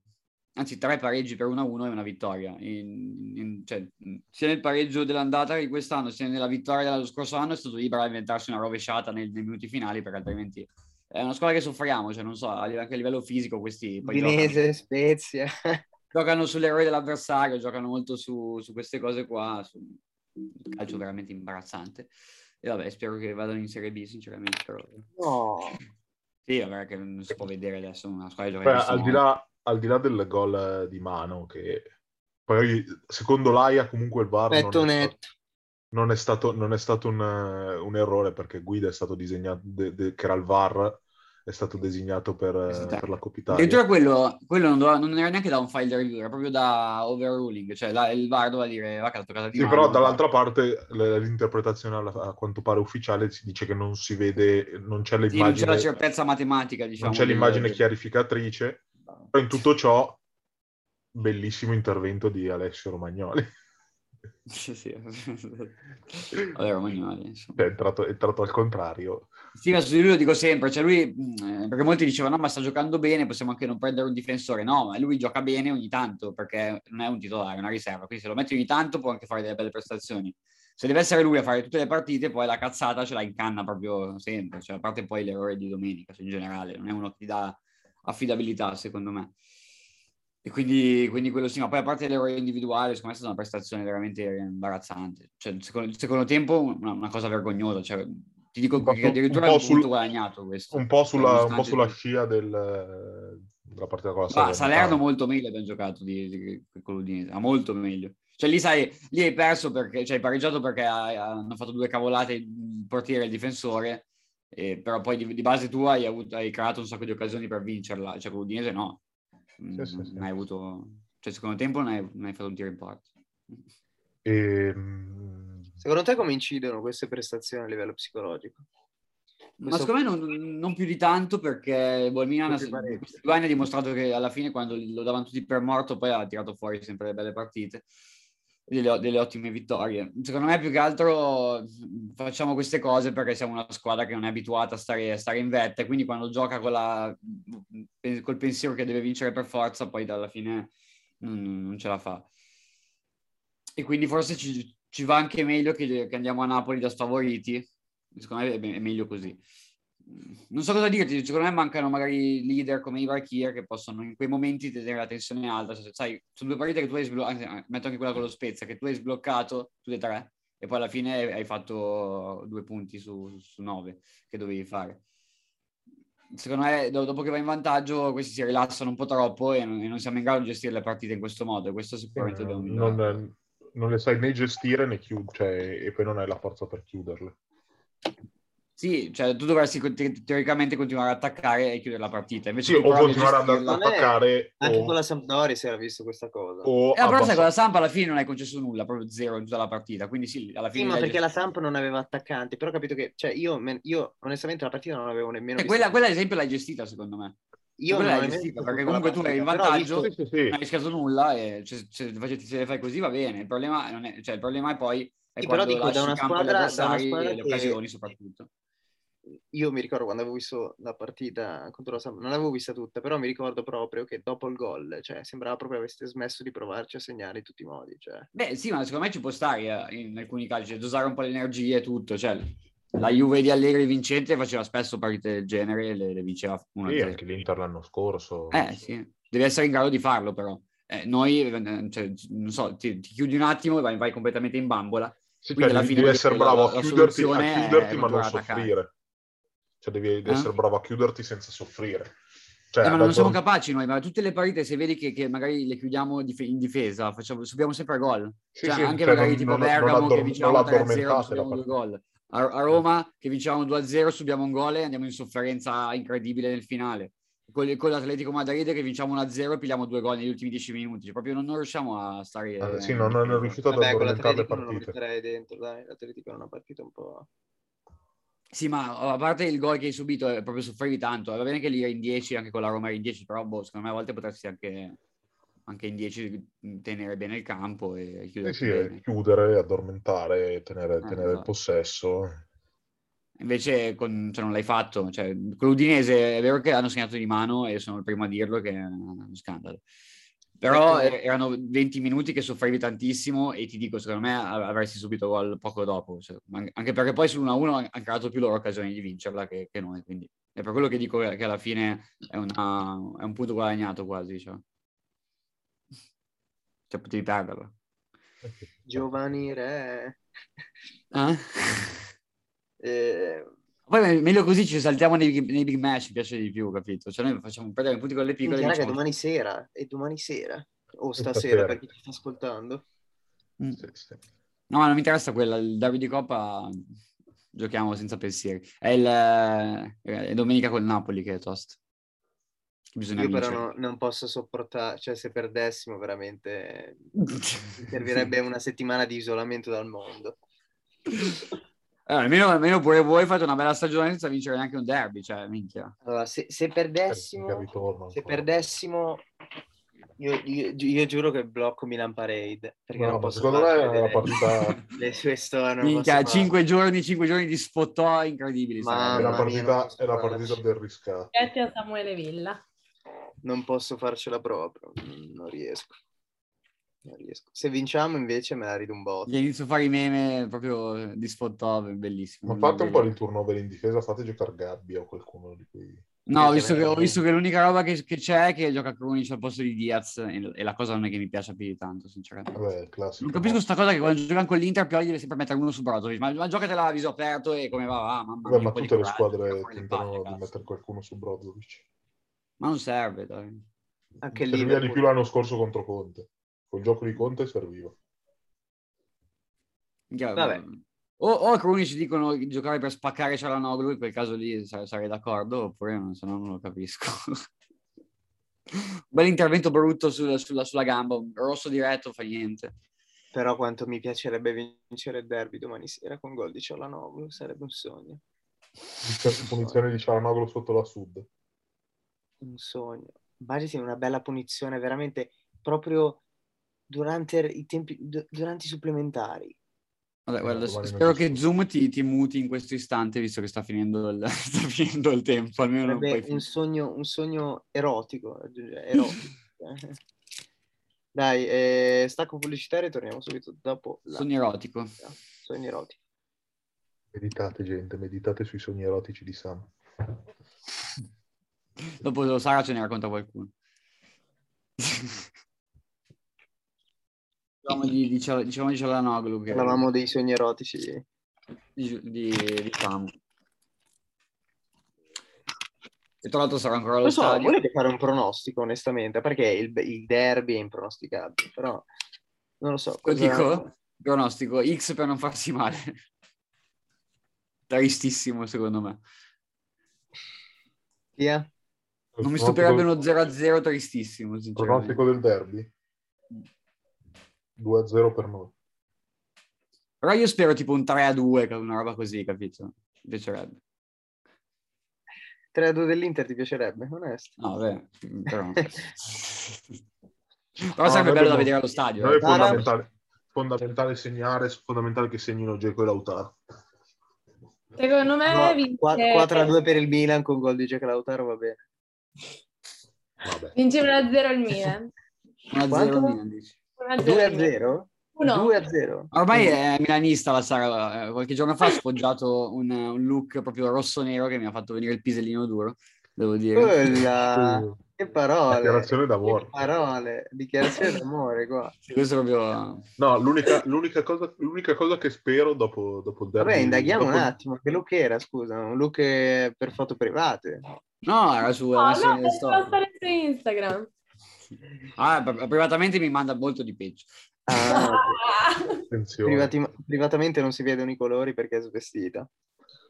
Anzi, tre pareggi per 1-1 e una vittoria. In- in- cioè, sia nel pareggio dell'andata di quest'anno, sia nella vittoria dello scorso anno è stato Ibra a inventarsi una rovesciata nei, nei minuti finali, perché altrimenti è una squadra che soffriamo, cioè non so, anche a livello fisico questi... Poi Udinese, Spezia. Giocano sull'errore dell'avversario, giocano molto su, su queste cose qua, su un calcio veramente imbarazzante. E vabbè, spero che vadano in Serie B, sinceramente. Però... No. Sì, vabbè, che non si può vedere adesso una squadra Beh, al, di là, al di là del gol di mano, che poi secondo l'AIA comunque il VAR non, è. Stato, non è stato, non è stato un, un, errore perché Guida è stato disegnato, de, de, che era il VAR, è stato designato per, esatto. per la Coppa Italia. Addirittura quello, quello non, doveva, non, era neanche da un file review, era proprio da overruling, cioè la, il VAR doveva dire va che l'ha toccata di Sì, mano, però dall'altra parte l'interpretazione a quanto pare ufficiale si dice che non si vede, non c'è l'immagine... Sì, non c'è la certezza matematica, diciamo. Non c'è l'immagine chiarificatrice, però in tutto ciò bellissimo intervento di Alessio Romagnoli. Sì, sì. Vabbè, Romagnoli, è entrato, è entrato, al contrario. Sì, ma su di lui lo dico sempre, cioè lui, perché molti dicevano no, ma sta giocando bene, possiamo anche non prendere un difensore. No, ma lui gioca bene ogni tanto, perché non è un titolare, è una riserva, quindi se lo metti ogni tanto può anche fare delle belle prestazioni. Se deve essere lui a fare tutte le partite, poi la cazzata ce la incanna proprio sempre, cioè a parte poi l'errore di domenica, cioè in generale, non è uno che ti dà affidabilità, secondo me. E quindi, quindi, quello sì, ma poi a parte l'errore individuale, secondo me è stata una prestazione veramente imbarazzante. Cioè, secondo, secondo tempo una, una, cosa vergognosa. Cioè, ti dico che addirittura un, sul, guadagnato questo. Un po' sulla, un po sulla scia del, della partita con la Salerno. Salerno molto meglio abbiamo giocato di, di, di, con l'Udinese, molto meglio. Cioè lì sai, lì hai perso perché, cioè hai pareggiato perché hai, hanno fatto due cavolate il portiere e il difensore, eh, però poi di, di base tu hai, avuto, hai creato un sacco di occasioni per vincerla, cioè con l'Udinese no sì, sì, sì. non hai avuto, cioè secondo tempo non hai, non hai fatto un tiro in porta. E... Ehm, secondo te come incidono queste prestazioni a livello psicologico? Ma secondo me non, non, più di tanto perché Bolmian ha dimostrato che alla fine quando lo davano tutti per morto poi ha tirato fuori sempre le belle partite delle, delle, ottime vittorie. Secondo me più che altro facciamo queste cose perché siamo una squadra che non è abituata a stare, a stare in vetta e quindi quando gioca la, col pensiero che deve vincere per forza poi alla fine non, non ce la fa. E quindi forse ci, ci va anche meglio che, che, andiamo a Napoli da sfavoriti. Secondo me è meglio così non so cosa dirti, secondo me mancano magari leader come Ivar Kier che possono in quei momenti tenere la tensione alta. Cioè, sai, sono due partite che tu hai sbloccato, metto anche quella con lo Spezia, che tu hai sbloccato tutte e tre e poi alla fine hai fatto due punti su, su nove che dovevi fare. Secondo me, dopo che va in vantaggio, questi si rilassano un po' troppo e non, e non siamo in grado di gestire le partite in questo modo. E questo sicuramente eh, non, non, le sai né gestire né chiudere, cioè, e poi non hai la forza per chiuderle. Sì, cioè tu dovresti teoricamente continuare ad attaccare e chiudere la partita. Invece sì, o continuare ad attaccare. Anche o... con la Sampdoria si era visto questa cosa. O eh, però sai, con la Samp alla fine non hai concesso nulla, proprio zero in tutta la partita. Quindi sì, alla fine... Sì, ma perché la Samp non aveva attaccanti. Però ho capito che... Cioè, io, io onestamente la partita non avevo nemmeno... Eh, quella, quella, ad esempio l'hai gestita, secondo me. Io quella l'hai gestita, perché comunque tu eri in vantaggio, visto... sì, sì, non hai rischiato nulla e cioè, se, se, le fai così va bene. Il problema, è, cioè, il problema è poi... È sì, però dico, da una squadra, da una squadra e le occasioni soprattutto io mi ricordo quando avevo visto la partita contro la Samp, non l'avevo vista tutta, però mi ricordo proprio che dopo il gol, cioè, sembrava proprio aveste smesso di provarci a segnare in tutti i modi. Cioè. Beh, sì, ma secondo me ci può stare eh, in alcuni casi, cioè, dosare un po' le energie e tutto. Cioè, la Juve di Allegri vincente faceva spesso partite del genere e le, le vinceva una Sì, anche l'Inter l'anno scorso. Eh, sì. Deve essere in grado di farlo, però. Eh, noi, eh, cioè, non so, ti, ti, chiudi un attimo e vai, vai completamente in bambola. Sì, cioè, alla fine devi essere bravo a chiuderti, a chiuderti ma non soffrire. Cioè devi, devi eh? essere bravo a chiuderti senza soffrire. Cioè, eh, ma non siamo capaci noi, ma tutte le partite, se vedi che, che magari le chiudiamo in difesa, facciamo, subiamo sempre gol. Sì, cioè, sì, anche cioè magari non, tipo non, Bergamo non che vinciamo 3-0, subiamo due gol. A, a, Roma che vinciamo 2-0, subiamo un gol e andiamo in sofferenza incredibile nel finale. Con, con l'Atletico Madrid che vinciamo 1-0 e pigliamo due gol negli ultimi 10 minuti. Cioè, proprio non, non riusciamo a stare... Eh, sì, non, non è riuscito ad addormentare le partite. Non dentro, dai. L'Atletico è una partita un po'... Sì, ma a parte il gol che hai subito, è proprio soffrivi tanto. Va bene che lì eri in 10, anche con la Roma eri in 10, però boh, secondo me a volte potresti anche, anche in 10 tenere bene il campo e chiudere. Eh sì, sì chiudere, addormentare, tenere, eh, tenere esatto. il possesso. Invece con, cioè, non l'hai fatto. Cioè, con l'Udinese è vero che hanno segnato di mano e sono il primo a dirlo che è uno scandalo. Però ecco. erano 20 minuti che soffrivi tantissimo e ti dico, secondo me avresti subito gol poco dopo. Cioè, anche perché poi sull'1-1 hanno creato più loro occasioni di vincerla che, che noi. Quindi È per quello che dico che alla fine è, una, è un punto guadagnato quasi, cioè. Cioè, potevi perderlo. Giovanni Re. Eh? Eh, Poi meglio così ci saltiamo nei, big- nei big match, mi piace di più, capito? Cioè noi facciamo perdere punti con le piccole. raga, domani sera. E domani sera. O Stasera. stasera, per chi ci sta ascoltando. Mm. Sì, sì. No, ma non mi interessa quella, il derby di Coppa giochiamo senza pensieri. È, il, è domenica col Napoli che è tost. Bisogna Io però vincere. no- non posso sopportare, cioè se perdessimo veramente servirebbe una settimana di isolamento dal mondo. Eh, almeno, almeno pure voi fate una bella stagione senza vincere neanche un derby, cioè, minchia. Allora, se, se perdessimo, se perdessimo, io, io- io giuro che blocco Milan Parade, perché No, non posso secondo me è una partita, le sue storie. Minchia, posso farlo. 5 giorni, 5 giorni di sfottò incredibili. Ma- è non partita, è la farci. partita del riscatto. Grazie a Samuele Villa. Non posso farcela proprio, non riesco. Non riesco. Se vinciamo invece me la rido un botto. Gli inizio a fare i meme proprio di sfottò, bellissimo. Ma fate un po' di turnover in difesa, fate giocare Gabbia o qualcuno di quei... No, ho visto, che, ho visto che l'unica roba che, che c'è è che gioca Krunic al posto di Diaz e, e la cosa non è che mi piace più di tanto, sinceramente. Vabbè, classico. Non capisco sta cosa che quando giocano con l'Inter Pioli deve sempre mettere uno su Brozovic, ma, ma giocatela a viso aperto e come va, va mamma Vabbè, mia, ma tutte le squadre tentano di mettere qualcuno su Brozovic. Ma non serve, dai. Anche lì di più l'anno scorso contro Conte. Col gioco di Conte serviva. Vabbè. O, o Krunic dicono di giocare per spaccare Cialanoglu, in quel caso lì sare- sarei d'accordo, oppure non, se no non lo capisco. Bel intervento brutto sulla, sulla- sulla gamba, un rosso diretto, fa niente. Però quanto mi piacerebbe vincere il derby domani sera con gol di Cialanoglu, sarebbe un sogno. Punizione di Cialanoglu sotto la sud. Un sogno. Immagini una bella punizione veramente proprio durante i tempi, du- durante i supplementari. Vabbè, guarda, non spero che. Zoom ti, ti muti in questo istante, visto che sta finendo il, sta finendo il tempo. Almeno puoi un sogno, un sogno erotico. erotico. Dai, eh, stacco pubblicitario e torniamo subito dopo la Sogno erotico. sogno erotico. Meditate, gente, meditate sui sogni erotici di Sam. Dopo Sara ce ne racconta qualcuno. Dicevamo di, di, Cial- dicevamo di Cialanoglu che Parlavamo dei sogni erotici. di, di. E tra l'altro sarà ancora allo Non so, stadio. volete fare un pronostico onestamente? Perché il, il derby è impronosticabile, però non lo so. Lo cosa- dico? Pronostico X per non farsi male. Tristissimo secondo me. Via? Non mi stupirebbe uno 0-0 tristissimo, sinceramente. Pronostico del derby? 2-0 per noi. Però io spero tipo un 3-2, una roba così, capito? Mi piacerebbe. 3-2 dell'Inter ti piacerebbe? Onesto. No, vabbè, però... però No, sarebbe bello da vedere allo stadio. Noi è eh. Sara? fondamentale, fondamentale segnare, fondamentale che segnino Geco e Lautaro. Secondo me No, vince, 4-2 per il Milan con gol di Jack Lautaro va bene. Vabbè. vince 1-0 il Milan. 1-0 Quanto? Milan, dici. 1-0 2-0? Uno. 2-0? Ormai è milanista la Sara. eh, Qualche giorno fa ha sfoggiato un, un look proprio rosso-nero che mi ha fatto venire il pisellino duro, devo dire. Quella... Uh, Che parole! Dichiarazione d'amore. Che parole! Dichiarazione d'amore qua. Sì, questo è proprio... No, l'unica, l'unica cosa, l'unica cosa che spero dopo, dopo il derby... Vabbè, indaghiamo dopo- un attimo. Che look era, scusa? Un look eh, per foto private? No, era su... No, no, stare su Instagram. Ah, pri- privatamente mi manda molto di peggio. Ah. Privati- privatamente non si vedono i colori perché è svestita.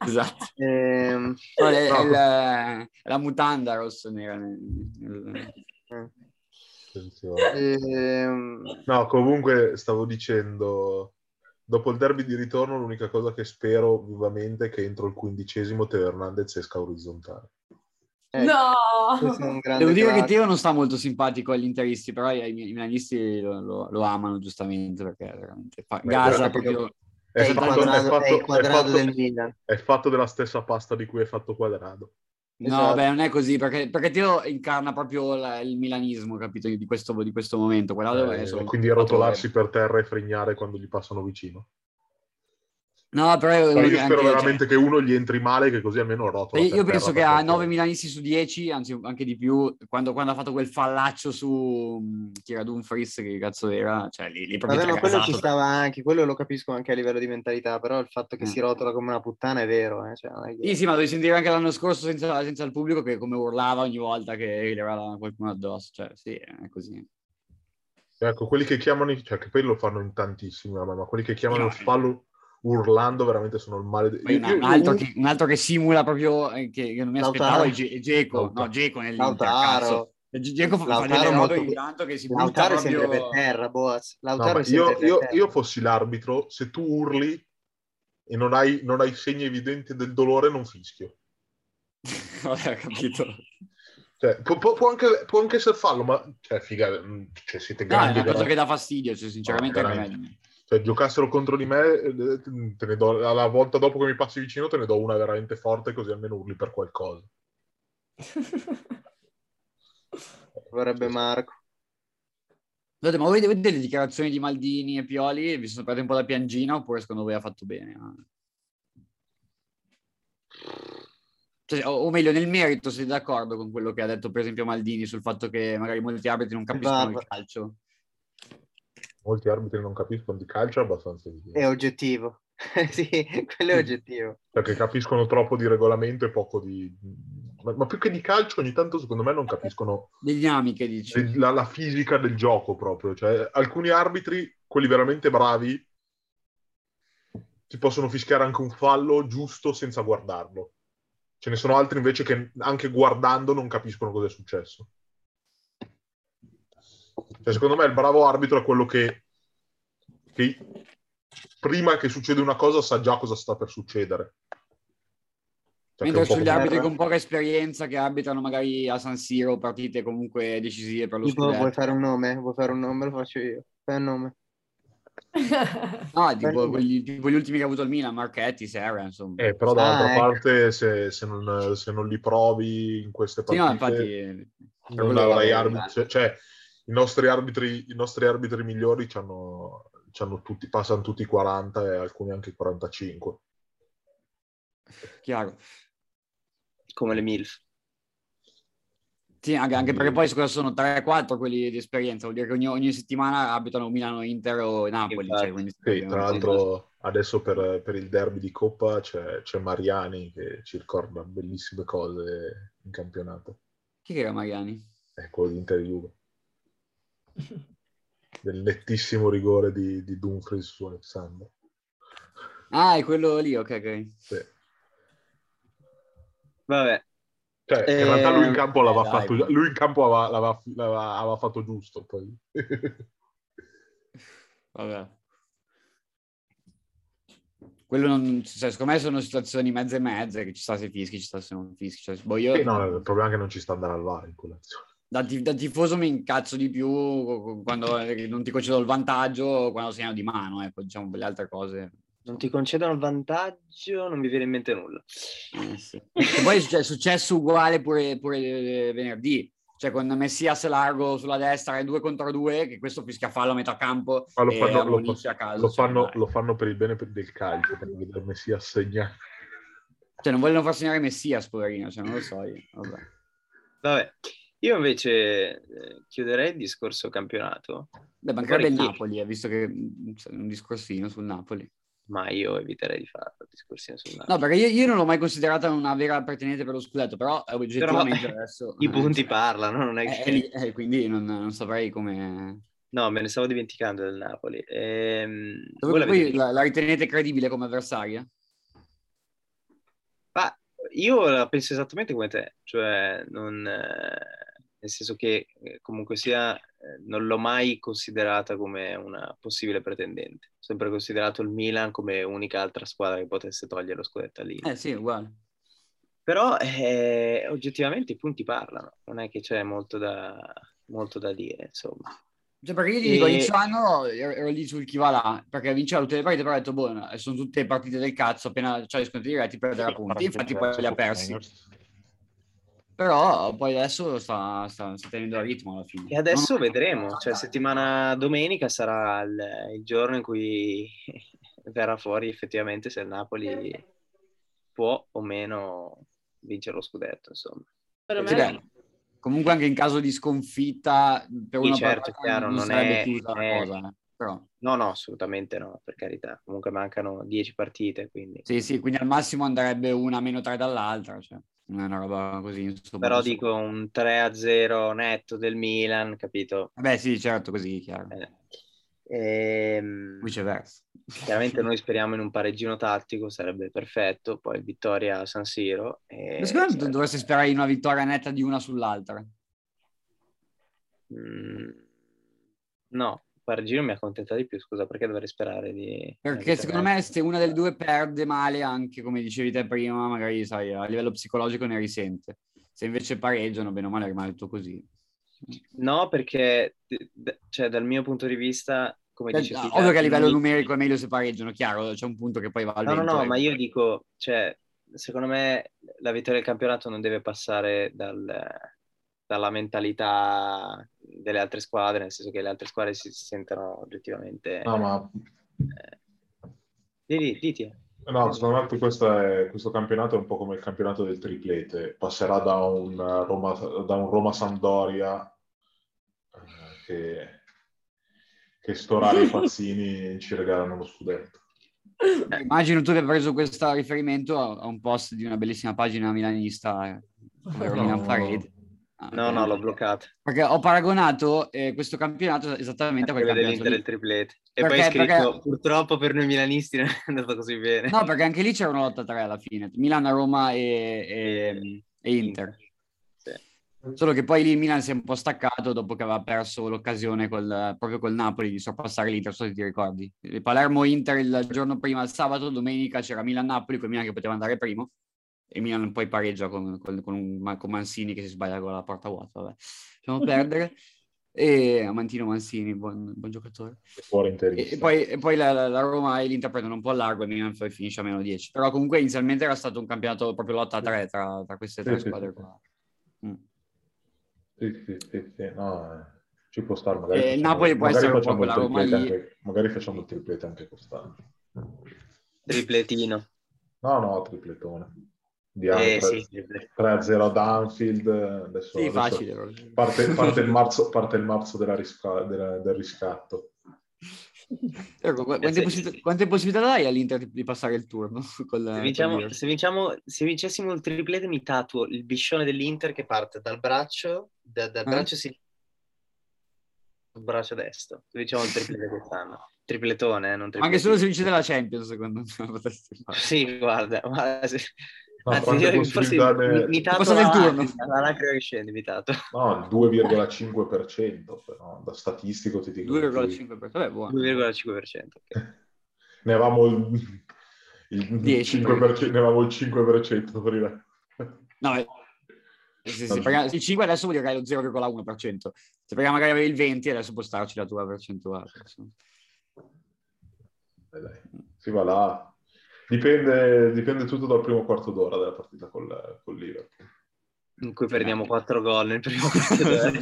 Esatto. Ehm, No, è, No. è la, la mutanda rosso-nera. eh, ehm, No, comunque stavo dicendo, dopo il derby di ritorno l'unica cosa che spero vivamente è che entro il quindicesimo Teo Hernandez esca orizzontale. Ecco, è No! Devo dire che crack. Teo non sta molto simpatico agli interisti, però i, i milanisti lo, lo- lo amano giustamente perché è veramente fa- Beh, gasa perché- proprio... È il fatto- quadrato, fatto- è il quadrato fatto- del Milan. è fatto della stessa pasta di cui è fatto quadrado. No, Esatto. beh, non è così, perché, perché Teo incarna proprio la- il milanismo, capito, di questo, di questo momento. Eh, è solo- quindi rotolarsi per terra e fregnare quando gli passano vicino. No, però Ma io anche- spero cioè, veramente che uno gli entri male, che così almeno rotola. io, penso che a 9 milanisti su 10, anzi anche di più, quando, quando ha fatto quel fallaccio su mh, chi era Dumfries, che cazzo era, cioè lì, lì proprio Vabbè, ma quello ci tracasato. stava anche, quello lo capisco anche a livello di mentalità, però il fatto che Eh. si rotola come una puttana è vero. Eh? Cioè, non è che- Sì, sì, ma devi sentire anche l'anno scorso senza, senza il pubblico che come urlava ogni volta che gli arrivava qualcuno addosso, cioè sì, è così. Ecco, quelli che chiamano, cioè che poi lo fanno in tantissimi, ma, ma quelli che chiamano No, il fallo urlando veramente sono il male. Poi un, un altro che, un altro che simula proprio, eh, che, che non mi aspettavo, è Ge- è Geco, no, Geco nell'Inter, Geco fa, delle robe molto- ogni tanto che si butta Lautaro è sempre proprio... per terra, Boaz. No, Lautaro sempre io, per io, terra. io fossi l'arbitro, se tu urli e non hai, non hai segni evidenti del dolore, non fischio. Vabbè, ho capito. Cioè, può, può- può anche, può anche essere fallo, ma cioè, figa, mm, cioè, siete No, è grandi. una cosa che dà fastidio, cioè, sinceramente No. Cioè, giocassero contro di me, eh, te ne do, alla volta dopo che mi passi vicino te ne do una veramente forte, così almeno urli per qualcosa. Vorrebbe Marco. Scusate, ma voi vedete le dichiarazioni di Maldini e Pioli? Vi sono prese un po' la piangina oppure secondo voi ha fatto bene? Cioè, o, o meglio, nel merito siete d'accordo con quello che ha detto per esempio Maldini sul fatto che magari molti arbitri non capiscono Va- il calcio? Molti arbitri non capiscono di calcio, è abbastanza evidente. È oggettivo. sì, quello è oggettivo. Perché capiscono troppo di regolamento e poco di... Ma, ma più che di calcio, ogni tanto secondo me non capiscono Le dinamiche, dici? la, la fisica del gioco proprio. Cioè, alcuni arbitri, quelli veramente bravi, ti possono fischiare anche un fallo giusto senza guardarlo. Ce ne sono altri invece che anche guardando non capiscono cosa è successo. Cioè, secondo me il bravo arbitro è quello che, che prima che succeda una cosa sa già cosa sta per succedere. Cioè, Mentre sugli come- arbitri con poca esperienza che arbitrano magari a San Siro partite comunque decisive per lo Tipo, vuoi scudetto. fare un nome? Vuoi fare un nome? Lo faccio io. Fai un nome. No, tipo, quelli- tipo gli ultimi che ha avuto il Milan, Marchetti, Serra, insomma. Eh, però dall'altra Ah, ecco. parte, se, se non, se non li provi in queste Sì, no, partite, infatti... non avrai arbitri. Cioè, cioè, i nostri arbitri, i nostri arbitri migliori c'hanno, c'hanno tutti, passano tutti i 40 e alcuni anche i 45. Chiaro. Come le MILF. Sì, anche, anche Mm. perché poi sono 3-4 quelli di esperienza, vuol dire che ogni, ogni settimana abitano Milano, Inter o Napoli. Cioè, quindi, Sì, tra l'altro, adesso per, per il derby di Coppa c'è, c'è Mariani che ci ricorda bellissime cose in campionato. Chi era Mariani? È quello di Inter Juve. Del nettissimo rigore di, di Dumfries su Alexander. Ah, è quello lì, ok, ok. Sì. Vabbè. Cioè, in Eh, realtà lui in campo l'aveva dai. fatto, lui in campo aveva, l'aveva- l'aveva- aveva fatto giusto. Poi. Vabbè. Quello non, cioè, secondo me sono situazioni mezze e mezze, che ci sta se fischi, ci sta se non fischi. Cioè, boh, io, Sì, no, il problema è che non ci sta andare al VAR in quell'azione. Da, da tifoso mi incazzo di più quando eh, non ti concedo il vantaggio, quando segnano di mano, ecco, diciamo, le altre cose. Non ti concedono il vantaggio, non mi viene in mente nulla. Eh, sì. E poi è successo uguale pure, pure eh, venerdì. Cioè, con Messias largo sulla destra e due contro due, che questo fischia fallo a metà campo Ma lo fanno, lo, caso. lo cioè, fanno- lo fanno per il bene del calcio, per vedere Messi assegnare. Cioè, non vogliono far segnare Messias, poverino, cioè, non lo so io. Vabbè. Vabbè. Io invece eh, chiuderei il discorso campionato, Beh, mancherebbe il? Napoli, eh, visto che mh, c'è un discorsino sul Napoli. ma io eviterei di fare discorsi sul No, Napoli. perché io, io non l'ho mai considerata una vera pertinente per lo scudetto, però eh, oggettivamente Però, adesso... I eh, punti parlano, non è eh, che... è lì, eh, quindi non, non saprei come... No, me ne stavo dimenticando del Napoli. Ehm, la vedete- la, la ritenete credibile come avversaria? Ma io la penso esattamente come te, cioè non, eh, nel senso che eh, comunque sia eh, non l'ho mai considerata come una possibile pretendente. Ho sempre considerato il Milan come unica altra squadra che potesse togliere lo scudetto lì. Eh sì, uguale. Però eh, oggettivamente i punti parlano, non è che c'è molto da, molto da dire, insomma. Cioè, perché io ti dico, E- inizio anno ero, ero lì sul chi va là, perché vinceva tutte le partite, però ho detto, boh, no, sono tutte partite del cazzo, appena c'hai gli scontri diretti perderà punti, infatti poi li ha persi. Però poi adesso sta, sta, sta tenendo a ritmo alla fine. E adesso Non- vedremo, cioè settimana domenica sarà il, il giorno in cui verrà fuori effettivamente se il Napoli può o meno vincere lo scudetto, insomma. Per me beh, comunque anche in caso di sconfitta per Sì, una certo, partita chiaro, non, non sarebbe è- chiusa la è- cosa, eh. però No, no, assolutamente no, per carità. Comunque mancano 10 partite, quindi... sì, sì, quindi al massimo andrebbe una meno tre dall'altra, cioè una roba così, insomma. Però dico un 3-0 netto del Milan, capito? Beh, sì, certo, così, chiaro. Eh. Ehm, Viceversa. chiaramente noi speriamo in un pareggino tattico, sarebbe perfetto, poi vittoria a San Siro. E Ma Secondo me dovresti sperare in una vittoria netta di una sull'altra. Mm, no, pareggino mi accontenta di più, scusa, perché dovrei sperare di... Perché secondo me se una delle due perde male, anche come dicevi te prima, magari sai, a livello psicologico ne risente. Se invece pareggiano, bene o male rimane tutto così. No, perché cioè, dal mio punto di vista, come dici Eh, tu, Ovvio che a livello mi- numerico è meglio se pareggiano, chiaro, c'è un punto che poi va al No, no, no, e- ma io dico, cioè, secondo me la vittoria del campionato non deve passare dal- dalla mentalità delle altre squadre, nel senso che le altre squadre si sentono oggettivamente... No, ma eh, Diti, diti. no, secondo me questo, è- questo campionato è un po' come il campionato del triplete. Passerà da un Roma, da un Roma-Sampdoria eh, che, che storare i pazzini ci regalano lo scudetto. Immagino tu abbia preso questo riferimento a, a un post di una bellissima pagina milanista, eh, No. Milan Parade. Ah, No, no, l'ho bloccato. Perché ho paragonato eh, questo campionato esattamente a quel Quello campionato dell'Inter del triplete. E Perché- poi hai scritto, perché- purtroppo per noi milanisti non è andato così bene. No, perché anche lì c'era una lotta a tre alla fine, Milan, Roma e, e- e Inter. Sì. Solo che poi lì il Milan si è un po' staccato dopo che aveva perso l'occasione col- proprio col Napoli di sorpassare l'Inter, so se ti ricordi. Il Palermo-Inter il giorno prima, il sabato, domenica c'era Milan-Napoli, con Milan che poteva andare primo, e Milan poi pareggia con, con, con un- con Mancini che si sbaglia con la porta vuota, vabbè. Lasciamo perdere. E Amantino Mancini, buon, buon giocatore. E, e poi, e poi la, la- Roma e l'Inter prendono un po' a largo e Milan poi finisce a meno 10. Però comunque inizialmente era stato un campionato proprio lotta a tre tra, tra queste tre Sì, squadre sì. qua. Mm. Sì, sì, sì, sì, no, eh, ci può stare. Magari E facciamo- Napoli può magari essere un po' facciamo il quella Roma lì. anche- magari facciamo il triplete anche quest'anno. Tripletino. No, no, tripletone. Eh, Diamo sì, 3-0 ad Anfield. Adesso, Sì, adesso facile. Parte, parte il marzo, parte il marzo della risca- della- del riscatto. Ecco, qu- quante, se- possibilità, quante possibilità dai all'Inter di, di passare il turno? Col, Se vinciamo, se, vinciamo, se vincessimo il triplete mi tatuo il biscione dell'Inter che parte dal braccio, da- dal Eh? braccio sinistro al braccio destro. Se vinciamo il triplete quest'anno. Tripletone, eh, non tripletino. Anche solo se vincete la Champions, secondo me. Sì, guarda, guarda se- No, anzi, quante io forse possibilità ne- mi, mi tatuo Passate il la turno. la lacrima che scende. No, il 2,5%, però da statistico ti dico. 2,5%. Vabbè, buono. 2,5%. ok. Ne avevamo il, il 10, 5%, ne avevamo il 5% prima. No, eh, se, se paghiamo- il 5 adesso vuol dire che hai lo 0,1%. Se paghiamo magari avevi il 20, adesso può starci la tua percentuale. Eh, dai, si va là. Dipende, dipende tutto dal primo quarto d'ora della partita col Liverpool. In cui perdiamo 4 gol nel primo quarto d'ora.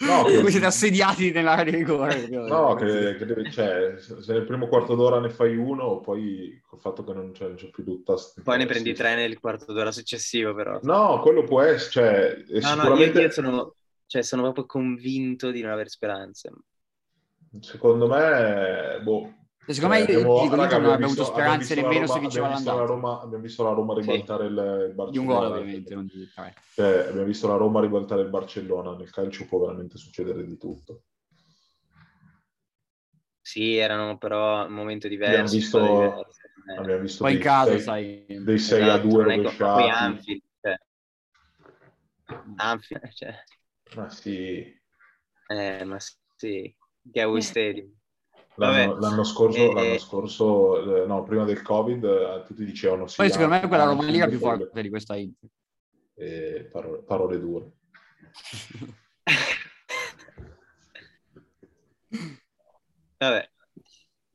No, Voi che- siete assediati nell'area di rigore. No, che, che deve- cioè, se nel primo quarto d'ora ne fai uno, poi col fatto che non c'è, non c'è più tutta... Poi ne prendi 3 nel quarto d'ora successivo, però. No, quello può essere, cioè, No, no, io, sicuramente, io sono, cioè, sono proprio convinto di non avere speranze. secondo me, boh, Secondo me, Cioè, io abbiamo- dico, raga, non abbiamo avuto speranze nemmeno se Roma- vinceva abbiamo visto la l'andata. Roma- Abbiamo visto la Roma ribaltare il, il Barcellona. Di un gol, ovviamente, non di. Cioè, abbiamo visto la Roma ribaltare il Barcellona. Nel calcio può veramente succedere di tutto. Sì, erano però un momento Abbiamo diverso. visto, diverse, eh. abbiamo visto Poi in dei casa, sei- sai. dei 6 a Esatto, 2 ma poi rovesciati. Anfield, cioè. Anfield, cioè, Ma sì, eh, ma sì, Galway Stadium. L'anno, l'anno scorso, Eh, l'anno eh. scorso eh, no, prima del Covid, tutti dicevano sì. Poi secondo me Anfield, quella Roma lì era più forte di questa Inter. eh, parole, parole dure. Vabbè.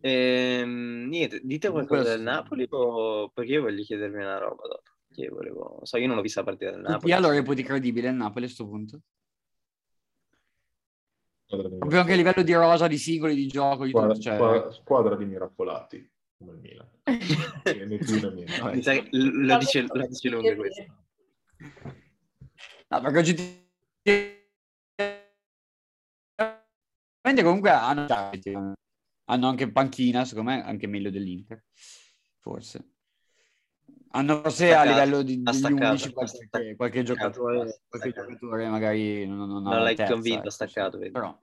Ehm, niente, dite qualcosa Questo. del Napoli o perché io voglio chiedermi una roba dopo. Che volevo... So, io non l'ho vista la partita del Napoli. allora reputi credibile il Napoli a questo punto? Squadra di Proprio anche a livello di rosa, di singoli, di gioco, di squadra, tutto. Cioè... squadra- squadra di miracolati come il Milan. Né più né meno. Mi sa che l- lo dice, lo dice lunga questo. No, perché oggettivamente comunque hanno, hanno anche panchina, secondo me, anche meglio dell'Inter, forse. Hanno forse a livello di, degli staccato, undici ha qualche, staccato, qualche giocatore, qualche giocatore magari non, non, ha Non la l'hai terza, convinto, ecco, ha staccato, vedi. Però,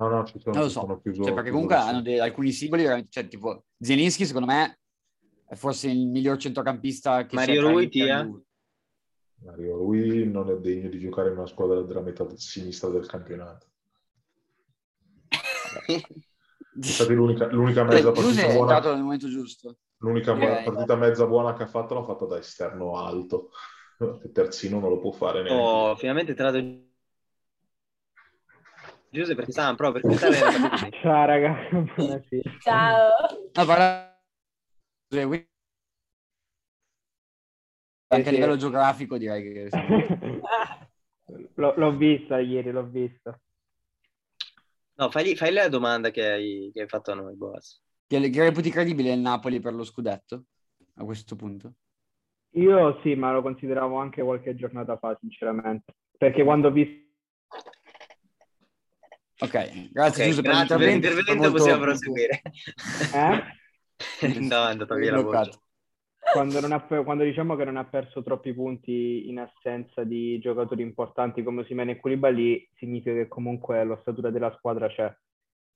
No, no, ci sono, non lo ci sono so, più cioè, perché comunque hanno dei- alcuni singoli, veramente- cioè tipo Zielinski secondo me è forse il miglior centrocampista che Mario Rui, Tia? Juve. Mario Rui non è degno di giocare in una squadra della metà sinistra del campionato. Infatti l'unica, l'unica mezza Giuse partita è buona, entrato nel momento giusto. L'unica Ok. partita mezza buona che ha fatto l'ha fatta da esterno alto. Il terzino non lo può fare neanche. Oh, finalmente è entrato Giuseppe perché stavano proprio per la partita. Ciao raga. Ciao. No, parla... Anche a livello geografico direi che... L'ho, l'ho vista ieri, l'ho vista. No, fagli, fagli la domanda che hai, che hai fatto a noi, Boas. Che, che reputi credibile il Napoli per lo scudetto a questo punto? Io sì, ma lo consideravo anche qualche giornata fa, sinceramente. Perché quando ho visto... Ok, grazie Ok, Giuseppe grazie per l'intervento. l'intervento, Molto- possiamo proseguire. Eh? no, è andata via la voce. Quando, non ha, quando diciamo che non ha perso troppi punti in assenza di giocatori importanti come Osimhen e Koulibaly, significa che comunque l'ossatura della squadra c'è.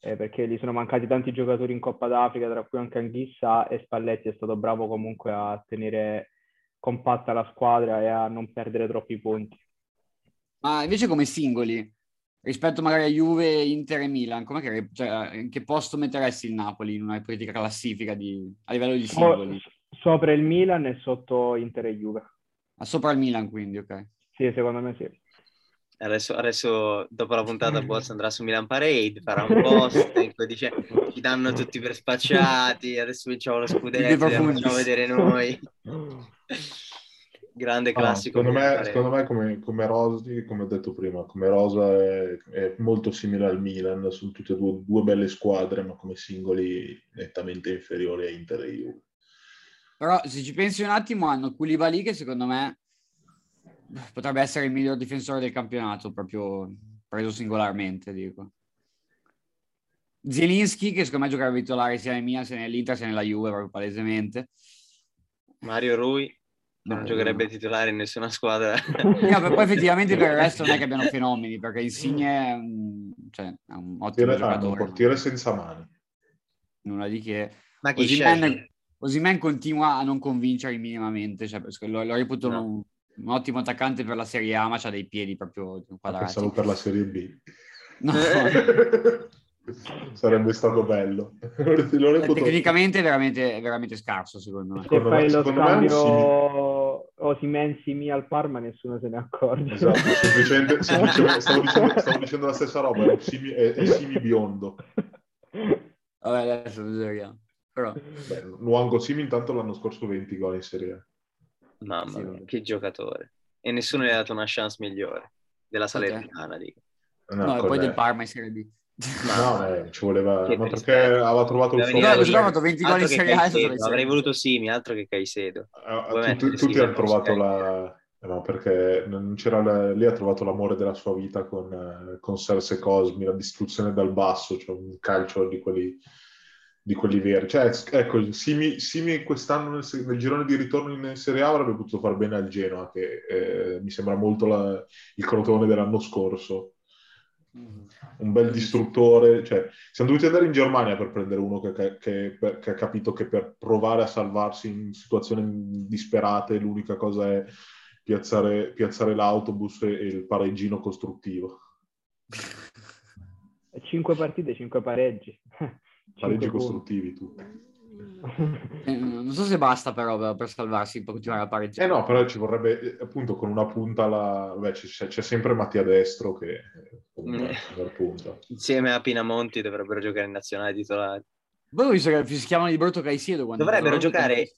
Eh, perché gli sono mancati tanti giocatori in Coppa d'Africa, tra cui anche Anghissa, e Spalletti è stato bravo comunque a tenere compatta la squadra e a non perdere troppi punti. Ma invece come singoli, rispetto magari a Juve, Inter e Milan, che, cioè, in che posto metteresti il Napoli in una ipotetica classifica di, a livello di singoli? sopra il Milan e sotto Inter e Juve. Ah, sopra il Milan quindi, ok. Sì, secondo me sì. Adesso, adesso, dopo la puntata, Boas andrà su Milan Parade, farà un post in cui dice ci danno tutti per spacciati, adesso vinciamo lo scudetto, lo facciamo vedere noi. Grande classico. secondo Milan me, secondo me come, come Rosi, come ho detto prima, come Rosa è, è molto simile al Milan, sono tutte e due, due belle squadre, ma come singoli nettamente inferiori a Inter e Juve. Però se ci pensi un attimo hanno Koulibaly che secondo me potrebbe essere il miglior difensore del campionato, proprio preso singolarmente, dico. Zielinski che secondo me giocherebbe titolare sia nel Milan sia nell'Inter sia nella Juve, proprio palesemente. Mario Rui, non No, giocherebbe titolare in nessuna squadra. No, poi effettivamente per il resto non è che abbiano fenomeni, perché Insigne è un, cioè, è un ottimo Portiere, ah, un giocatore. portiere senza mani. Nulla di che. Ma chi Osimhen, sceglie? Osimhen continua a non convincere minimamente, cioè, perché lo, lo reputo No. un, un ottimo attaccante per la Serie A, ma ha dei piedi proprio quadrati. Pensavo per la Serie B. No, Sarebbe stato bello. Lo tecnicamente è veramente, veramente scarso, secondo me. Se Secondo me- fai lo me un scambio Osimen Simi al Parma nessuno se ne accorge. Esatto, semplicemente, semplicemente stavo, dicendo, stavo dicendo la stessa roba, è simi, è, è simi biondo. Vabbè, adesso bisogna. Però, Beh, Luango Simi intanto l'anno scorso 20 gol in Serie A. Mamma Sì, mia, che giocatore. E nessuno gli ha dato una chance migliore della Salernitana, dico. no, e con- poi del Parma in Serie B. No, eh, ci voleva... Che Ma perché aveva trovato il suo... No, ha fatto 20 gol in Serie A, Avrei voluto Simi, altro che Caicedo. Vuoi tutti, tutti hanno trovato la... eh, No, perché non c'era la- lì ha trovato l'amore della sua vita con, eh, con Serse Cosmi, la distruzione dal basso, cioè un calcio di quelli, di quelli veri. Cioè, ecco, Simi, Simi quest'anno nel, nel girone di ritorno in Serie A avrebbe potuto far bene al Genoa, che eh, mi sembra molto la- il crotone dell'anno scorso. Un bel distruttore, cioè, siamo dovuti andare in Germania per prendere uno che, che- che- che ha capito che per provare a salvarsi in situazioni disperate l'unica cosa è piazzare, piazzare l'autobus e, e il pareggino costruttivo. Cinque partite, cinque pareggi. Pareggi costruttivi tutti. Eh, Non so se basta però per, salvarsi, per continuare a Eh pareggiare. no, però ci vorrebbe eh, appunto con una punta alla... Beh, c'è, c'è sempre Mattia Destro che eh, comunque una punta. Insieme a Pinamonti dovrebbero giocare in nazionale titolari. Poi ho visto che si chiamano di brutto Caicedo. Dovrebbero giocare-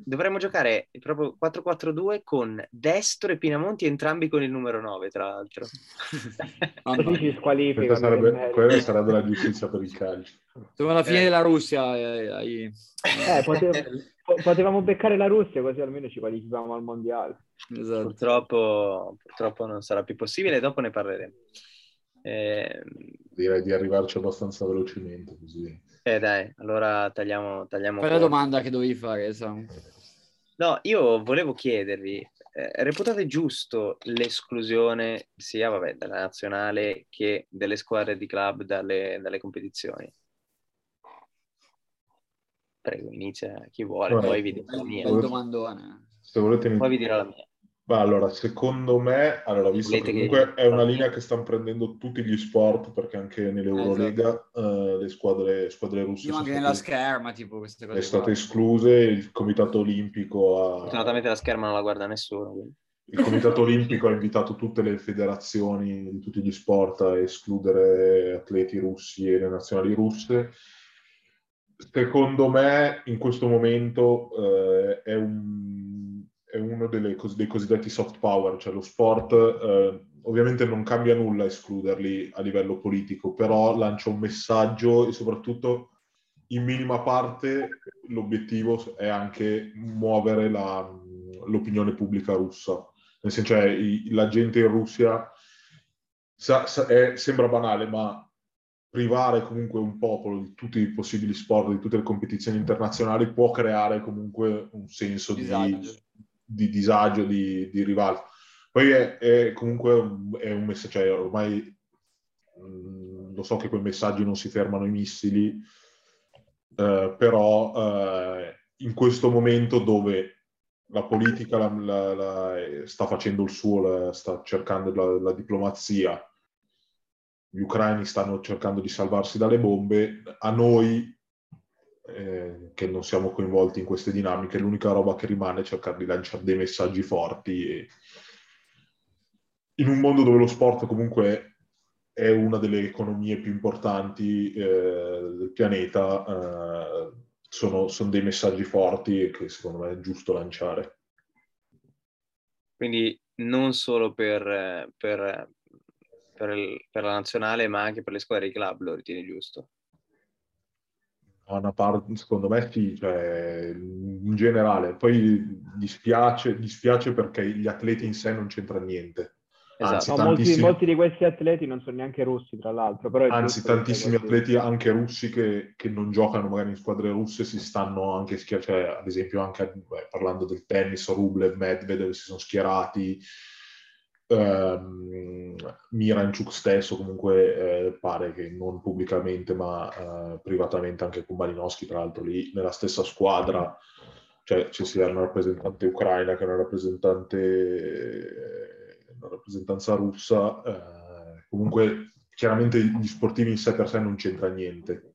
dovremmo giocare proprio 4-4-2 con Destro e Pinamonti, entrambi con il numero 9, tra l'altro. Squalificano. Questa nel sarebbe, quella sarebbe la giustizia per il calcio. Siamo alla fine Eh. della Russia. eh, ai- Eh, potev- po- potevamo beccare la Russia così almeno ci qualificavamo al mondiale. Esatto. Purtroppo, purtroppo non sarà più possibile, dopo ne parleremo. Eh, Direi di arrivarci abbastanza velocemente così. Eh, dai, allora tagliamo, tagliamo Qual è la corto. domanda che dovevi fare, Sam? No, io volevo chiedervi, eh, reputate giusto l'esclusione sia vabbè, dalla nazionale che delle squadre di club dalle, dalle competizioni? Prego, inizia chi vuole, Vabbè, poi vi dirò la mia. Se volete Poi vi dirò la mia. Ma allora, secondo me, allora, visto Volete che che- comunque è una linea che stanno prendendo tutti gli sport, perché anche nell'Eurolega Esatto. eh, le squadre, squadre russe Sì, ma sono anche nella state, scherma, tipo queste cose. è state escluse, il Comitato Olimpico ha, Fortunatamente la scherma non la guarda nessuno. quindi. il Comitato Olimpico ha invitato tutte le federazioni di tutti gli sport a escludere atleti russi e le nazionali russe. Secondo me, in questo momento eh, è, un- è uno delle dei cosiddetti soft power, cioè lo sport eh, ovviamente non cambia nulla escluderli a livello politico, però lancia un messaggio e soprattutto in minima parte l'obiettivo è anche muovere la- l'opinione pubblica russa. Nel senso, cioè, i- la gente in Russia sa- sa- è- sembra banale, ma privare comunque un popolo di tutti i possibili sport, di tutte le competizioni internazionali, può creare comunque un senso di Disagio. di disagio, di, di rivalsa. Poi è, è comunque un, è un messaggio, cioè ormai mh, lo so che quei messaggi non si fermano i missili, eh, però eh, in questo momento dove la politica la- la- la- sta facendo il suo, sta cercando la diplomazia, gli ucraini stanno cercando di salvarsi dalle bombe, a noi eh, che non siamo coinvolti in queste dinamiche, l'unica roba che rimane è cercare di lanciare dei messaggi forti. E... In un mondo dove lo sport comunque è una delle economie più importanti eh, del pianeta, eh, sono, sono dei messaggi forti che secondo me è giusto lanciare. Quindi non solo per, per, per il- per la nazionale, ma anche per le squadre di club, lo ritieni giusto? Una parte, secondo me sì, cioè, in generale. Poi dispiace, dispiace perché gli atleti in sé non c'entra niente. Anzi, Esatto. No, molti, molti di questi atleti non sono neanche russi, tra l'altro. Però Anzi, tantissimi atleti anche russi che, che non giocano magari in squadre russe si stanno anche schierati, cioè, ad esempio anche beh, parlando del tennis, Rublev, Medvedev si sono schierati, ehm, Miranchuk stesso comunque eh, pare che non pubblicamente ma eh, privatamente anche con Malinowski, tra l'altro lì nella stessa squadra, cioè ci sia una rappresentante ucraina che una rappresentante una rappresentanza russa, eh, comunque chiaramente gli sportivi in sé per sé non c'entra niente.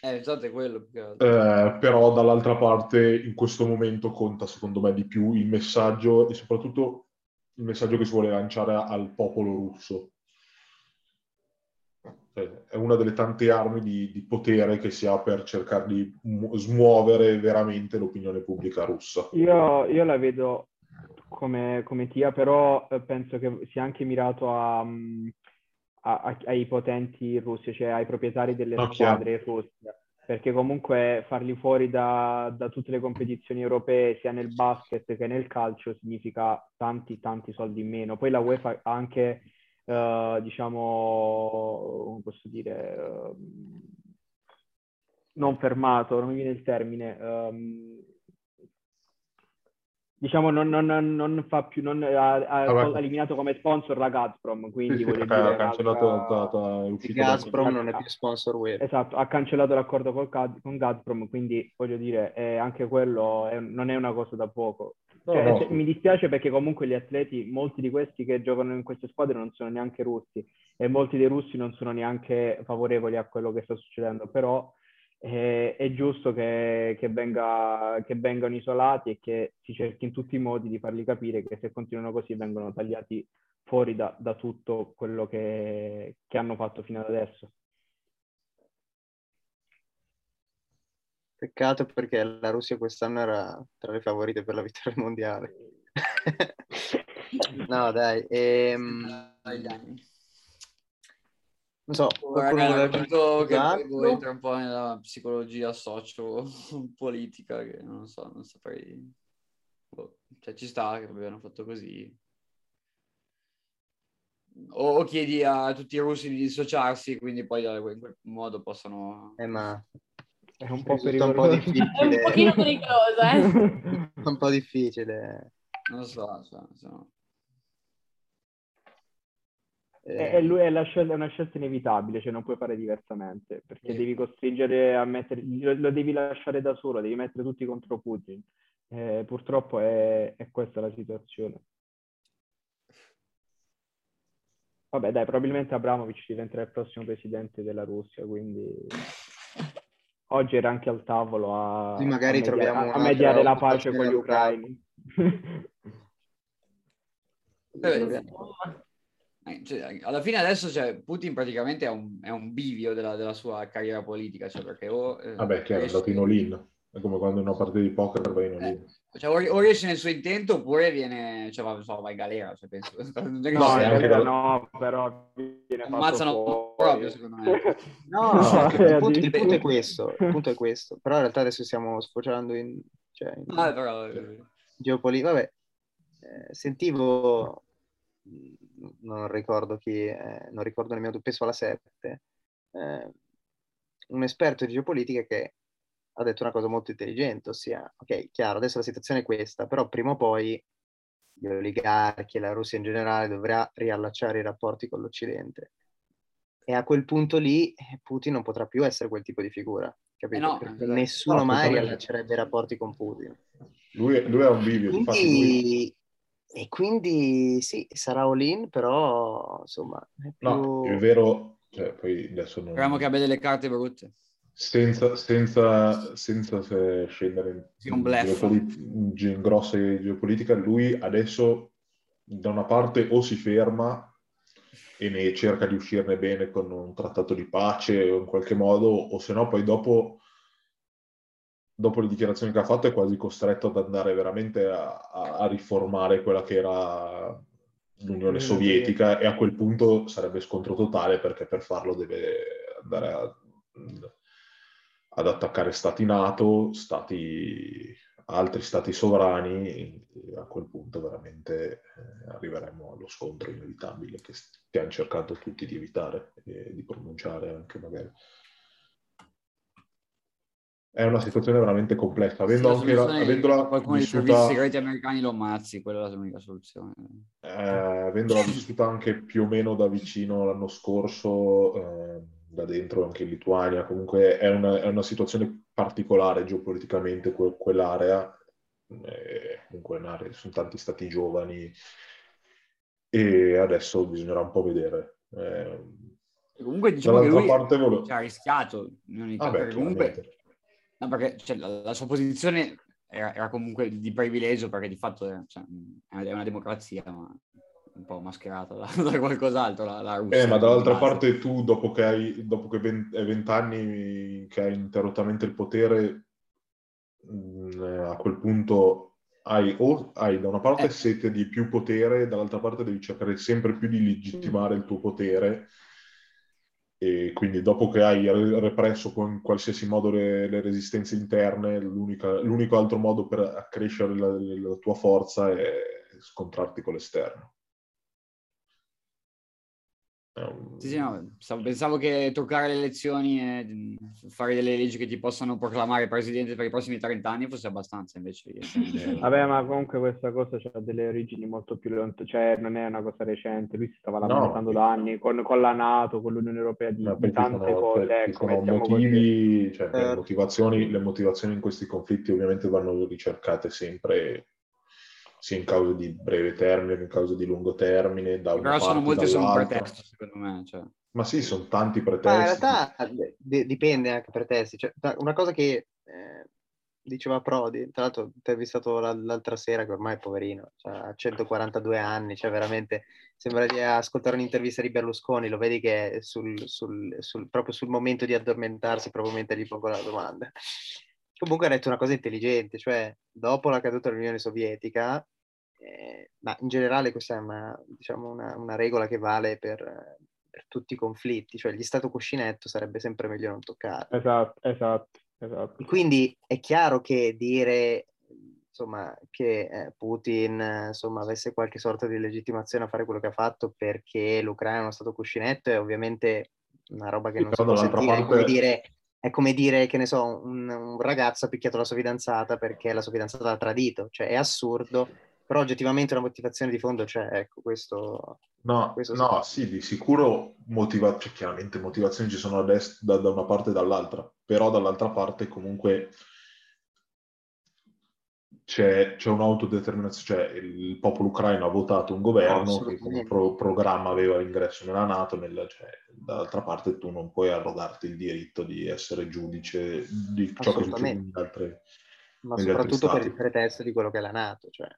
Eh, esatto, è quello. altro. Eh, però dall'altra parte in questo momento conta secondo me di più il messaggio e soprattutto il messaggio che si vuole lanciare al popolo russo. Cioè, è una delle tante armi di, di potere che si ha per cercare di mu- smuovere veramente l'opinione pubblica russa. Io, io la vedo come, come Tia, però eh, penso che sia anche mirato a, mm, a- a- ai potenti russi, cioè ai proprietari delle No, squadre in Russia, perché comunque farli fuori da, da tutte le competizioni europee, sia nel basket che nel calcio, significa tanti, tanti soldi in meno. Poi la UEFA ha anche, eh, diciamo, come posso dire, ehm, non fermato, non mi viene il termine, ehm, diciamo non, non- non- fa più, non, ha, ha Ah, beh. eliminato come sponsor la Gazprom, quindi Sì, sì, voglio perché dire ha cancellato, uscito da- Gazprom non è più sponsor web. Esatto, ha cancellato l'accordo col Gaz- con Gazprom, quindi voglio dire, eh, anche quello è- non è una cosa da poco. No, Cioè, no. se- mi dispiace perché comunque gli atleti, molti di questi che giocano in queste squadre non sono neanche russi e molti dei russi non sono neanche favorevoli a quello che sta succedendo, però eh, è giusto che, che venga- che vengano isolati e che si cerchi in tutti i modi di farli capire che se continuano così vengono tagliati fuori da, da tutto quello che, che hanno fatto fino ad adesso. Peccato perché la Russia quest'anno era tra le favorite per la vittoria mondiale. no, dai. Ehm... Non so, qualcuno Raga, voleva tanto che poi entra un po' nella psicologia socio-politica che non so, non saprei. Boh, Cioè ci sta che abbiano fatto così. O, o chiedi a tutti i russi di dissociarsi quindi poi in quel modo possano... Eh, ma È un po' un po' pericoloso. È un difficile. pochino pericoloso, eh? un po' difficile. Non lo so, cioè, Eh, E e lui è, la scelta- è una scelta inevitabile, cioè non puoi fare diversamente, perché Sì. devi costringere a mettere, lo, lo devi lasciare da solo, devi mettere tutti contro Putin. Eh, purtroppo è, è questa la situazione. Vabbè, dai, probabilmente Abramovic diventerà il prossimo presidente della Russia, quindi oggi era anche al tavolo a, Sì, magari a media- troviamo a- mediare la pace con gli ucraini. Eh. Eh, cioè, alla fine adesso cioè, Putin praticamente è un, è un bivio della, della sua carriera politica, cioè perché o, eh, Vabbè, che è riesce- andato in all-in. È come quando una partita di poker vai in all-in. cioè, o, o riesce nel suo intento oppure viene, cioè, va, so, va in galera, cioè, penso. Non è che No, realtà da- no, però viene Ammazzano fatto proprio, secondo me. No, No, il, punto, eh, il punto è questo, il punto è questo. Però in realtà adesso stiamo sfociando in, cioè, in Ah, però, eh, geopolitica. Vabbè, eh, sentivo, non ricordo chi, eh, non ricordo nemmeno, penso alla 7, eh, un esperto di geopolitica che ha detto una cosa molto intelligente, ossia, ok, chiaro, adesso la situazione è questa, però prima o poi gli oligarchi e la Russia in generale dovrà riallacciare i rapporti con l'Occidente. E a quel punto lì eh, Putin non potrà più essere quel tipo di figura, capito? Eh no, Perché nessuno No, mai riallaccerebbe i rapporti con Putin. Lui, lui è un bivio, infatti lui... E quindi sì, sarà all-in, però insomma è più... No, è vero, cioè, poi adesso non... speriamo che abbia delle carte brutte. senza, senza, senza se- scendere in, geopoli- in ge- in grosse geopolitica, lui adesso da una parte o si ferma e ne cerca di uscirne bene con un trattato di pace o in qualche modo, o se no poi dopo, dopo le dichiarazioni che ha fatto è quasi costretto ad andare veramente a, a- riformare quella che era l'Unione L'Unione Sovietica e a quel punto sarebbe scontro totale perché per farlo deve andare a- ad attaccare stati NATO, stati, altri stati sovrani, e a quel punto veramente eh, arriveremo allo scontro inevitabile che stiamo cercando tutti di evitare e di pronunciare anche magari. È una situazione veramente complessa, avendo Sì, anche la, avendola qualcuno dei vissuta, servizi segreti americani lo ammazzi, quella è l'unica soluzione. eh, avendola vissuta anche più o meno da vicino l'anno scorso, eh, da dentro anche in Lituania, comunque è una, è una situazione particolare geopoliticamente que- quell'area, eh, comunque un'area, sono tanti stati giovani e adesso bisognerà un po' vedere. Eh, Comunque diciamo che lui parte volevo... ci ha rischiato, in ogni caso, Vabbè, perché comunque. No, perché cioè, la, la sua posizione era, era comunque di privilegio, perché di fatto è, cioè, è una democrazia, ma un po' mascherata da, da qualcos'altro, la, la Russia. Eh, ma dall'altra parte tu, dopo che hai dopo che vent- è vent'anni che hai interrottamente il potere, mh, a quel punto hai, o hai da una parte Eh. sete di più potere, dall'altra parte devi cercare sempre più di legittimare il tuo potere. E quindi dopo che hai re- represso in qualsiasi modo le, le resistenze interne, l'unico altro modo per accrescere la, la tua forza è scontrarti con l'esterno. Sì, sì, no, pensavo che toccare le elezioni e fare delle leggi che ti possano proclamare presidente per i prossimi 30 anni fosse abbastanza, invece. Vabbè, ma comunque questa cosa ha delle origini molto più lontane, cioè non è una cosa recente, lui si stava No. lamentando da anni con, con la Nato, con l'Unione Europea di, di tante sono, cose, cioè, ci ecco, sono mettiamo così. motivi, cioè, le, Eh. motivazioni, le motivazioni in questi conflitti ovviamente vanno ricercate sempre sia in cause di breve termine che in cause di lungo termine, da una Però sono parte molte sono pretesto, secondo me. Cioè. Ma sì, sono tanti Ma in pretesti. realtà d- dipende anche per te. Cioè, una cosa che eh, diceva Prodi, tra l'altro ti ho visto l'altra sera che ormai è poverino, cioè, ha 142 anni, cioè veramente sembra di ascoltare un'intervista di Berlusconi, lo vedi che è sul, sul- sul- proprio sul momento di addormentarsi, proprio mentre gli pongo la domanda. Comunque ha detto una cosa intelligente, cioè dopo la caduta dell'Unione Sovietica, eh, ma in generale questa è una, diciamo, una, una regola che vale per, per, tutti i conflitti, cioè gli stato cuscinetto sarebbe sempre meglio non toccarlo. Esatto, esatto, esatto. Quindi è chiaro che dire insomma, che eh, Putin insomma, avesse qualche sorta di legittimazione a fare quello che ha fatto perché l'Ucraina è uno stato cuscinetto è ovviamente una roba che non si può sentire, parte... come dire, è come dire che ne so, un, un, ragazzo ha picchiato la sua fidanzata perché la sua fidanzata l'ha tradito, cioè è assurdo, però oggettivamente una motivazione di fondo c'è, ecco, questo... No, questo no sì, di sicuro motiva- cioè, chiaramente motivazioni ci sono da, da, da una parte e dall'altra, però dall'altra parte comunque c'è, c'è un'autodeterminazione, cioè il popolo ucraino ha votato un governo che come pro- programma aveva l'ingresso nella Nato, nella, cioè, dall'altra parte tu non puoi arrogarti il diritto di essere giudice di ciò che succede in altre Ma soprattutto per il pretesto di quello che è la Nato. Cioè.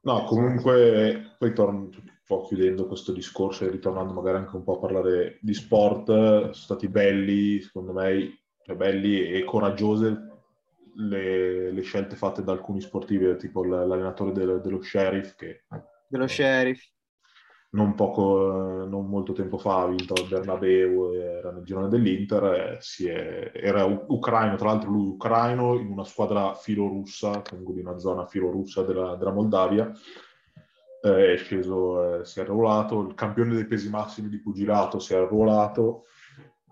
No, comunque poi torno un po' chiudendo questo discorso e ritornando magari anche un po' a parlare di sport, sono stati belli, secondo me, cioè belli e coraggiose le, le, scelte fatte da alcuni sportivi, tipo l'allenatore del, dello Sheriff, che dello Sheriff. Non, poco, non molto tempo fa ha vinto il Bernabeu, era nel girone dell'Inter, è, era ucraino, tra l'altro lui ucraino, in una squadra filorussa, comunque di una zona filorussa della, della Moldavia, è sceso, eh, si è arruolato, il campione dei pesi massimi di pugilato si è arruolato,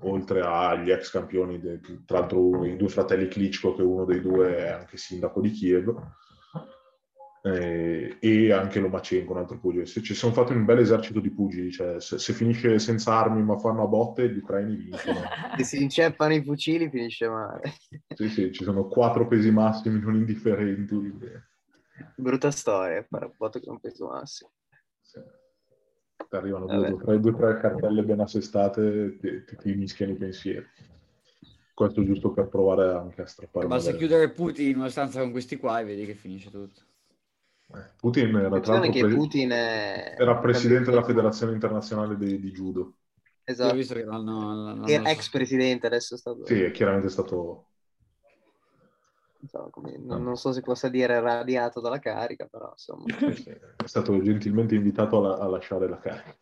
oltre agli ex campioni, de, tra l'altro i due fratelli Klitschko, che uno dei due è anche sindaco di Kiev, eh, e anche Lomachenko, un altro pugile. Se ci sono fatti un bel esercito di pugili, cioè se, se, finisce senza armi ma fanno a botte, gli ucraini vincono. Se si inceppano i fucili finisce male. sì, sì, ci sono quattro pesi massimi non indifferenti. Brutta storia, fare a botte con un peso massimo. Sì arrivano due, tre, due, tre cartelle ben assestate ti, ti, ti mischiano i pensieri. Questo giusto per provare anche a strappare. Basta chiudere Putin in una stanza con questi qua e vedi che finisce tutto. Eh, Putin era, pre- Putin è... era presidente della Federazione Internazionale di, di Judo. Esatto. visto che l'hanno, l'hanno... ex presidente, adesso è stato... Sì, è chiaramente stato so, come, non, non, so se possa dire radiato dalla carica, però insomma. È stato gentilmente invitato a, a lasciare la carica.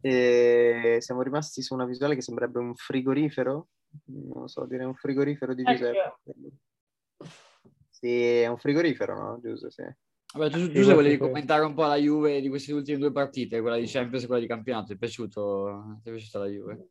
E siamo rimasti su una visuale che sembrerebbe un frigorifero, non so dire un frigorifero di Giuseppe. Sì, è un frigorifero, no? Giuseppe, sì. Vabbè, tu, Giuseppe, volevi commentare un po' la Juve di queste ultime due partite, quella di Champions e quella di campionato. Ti è piaciuto? Ti è piaciuta la Juve?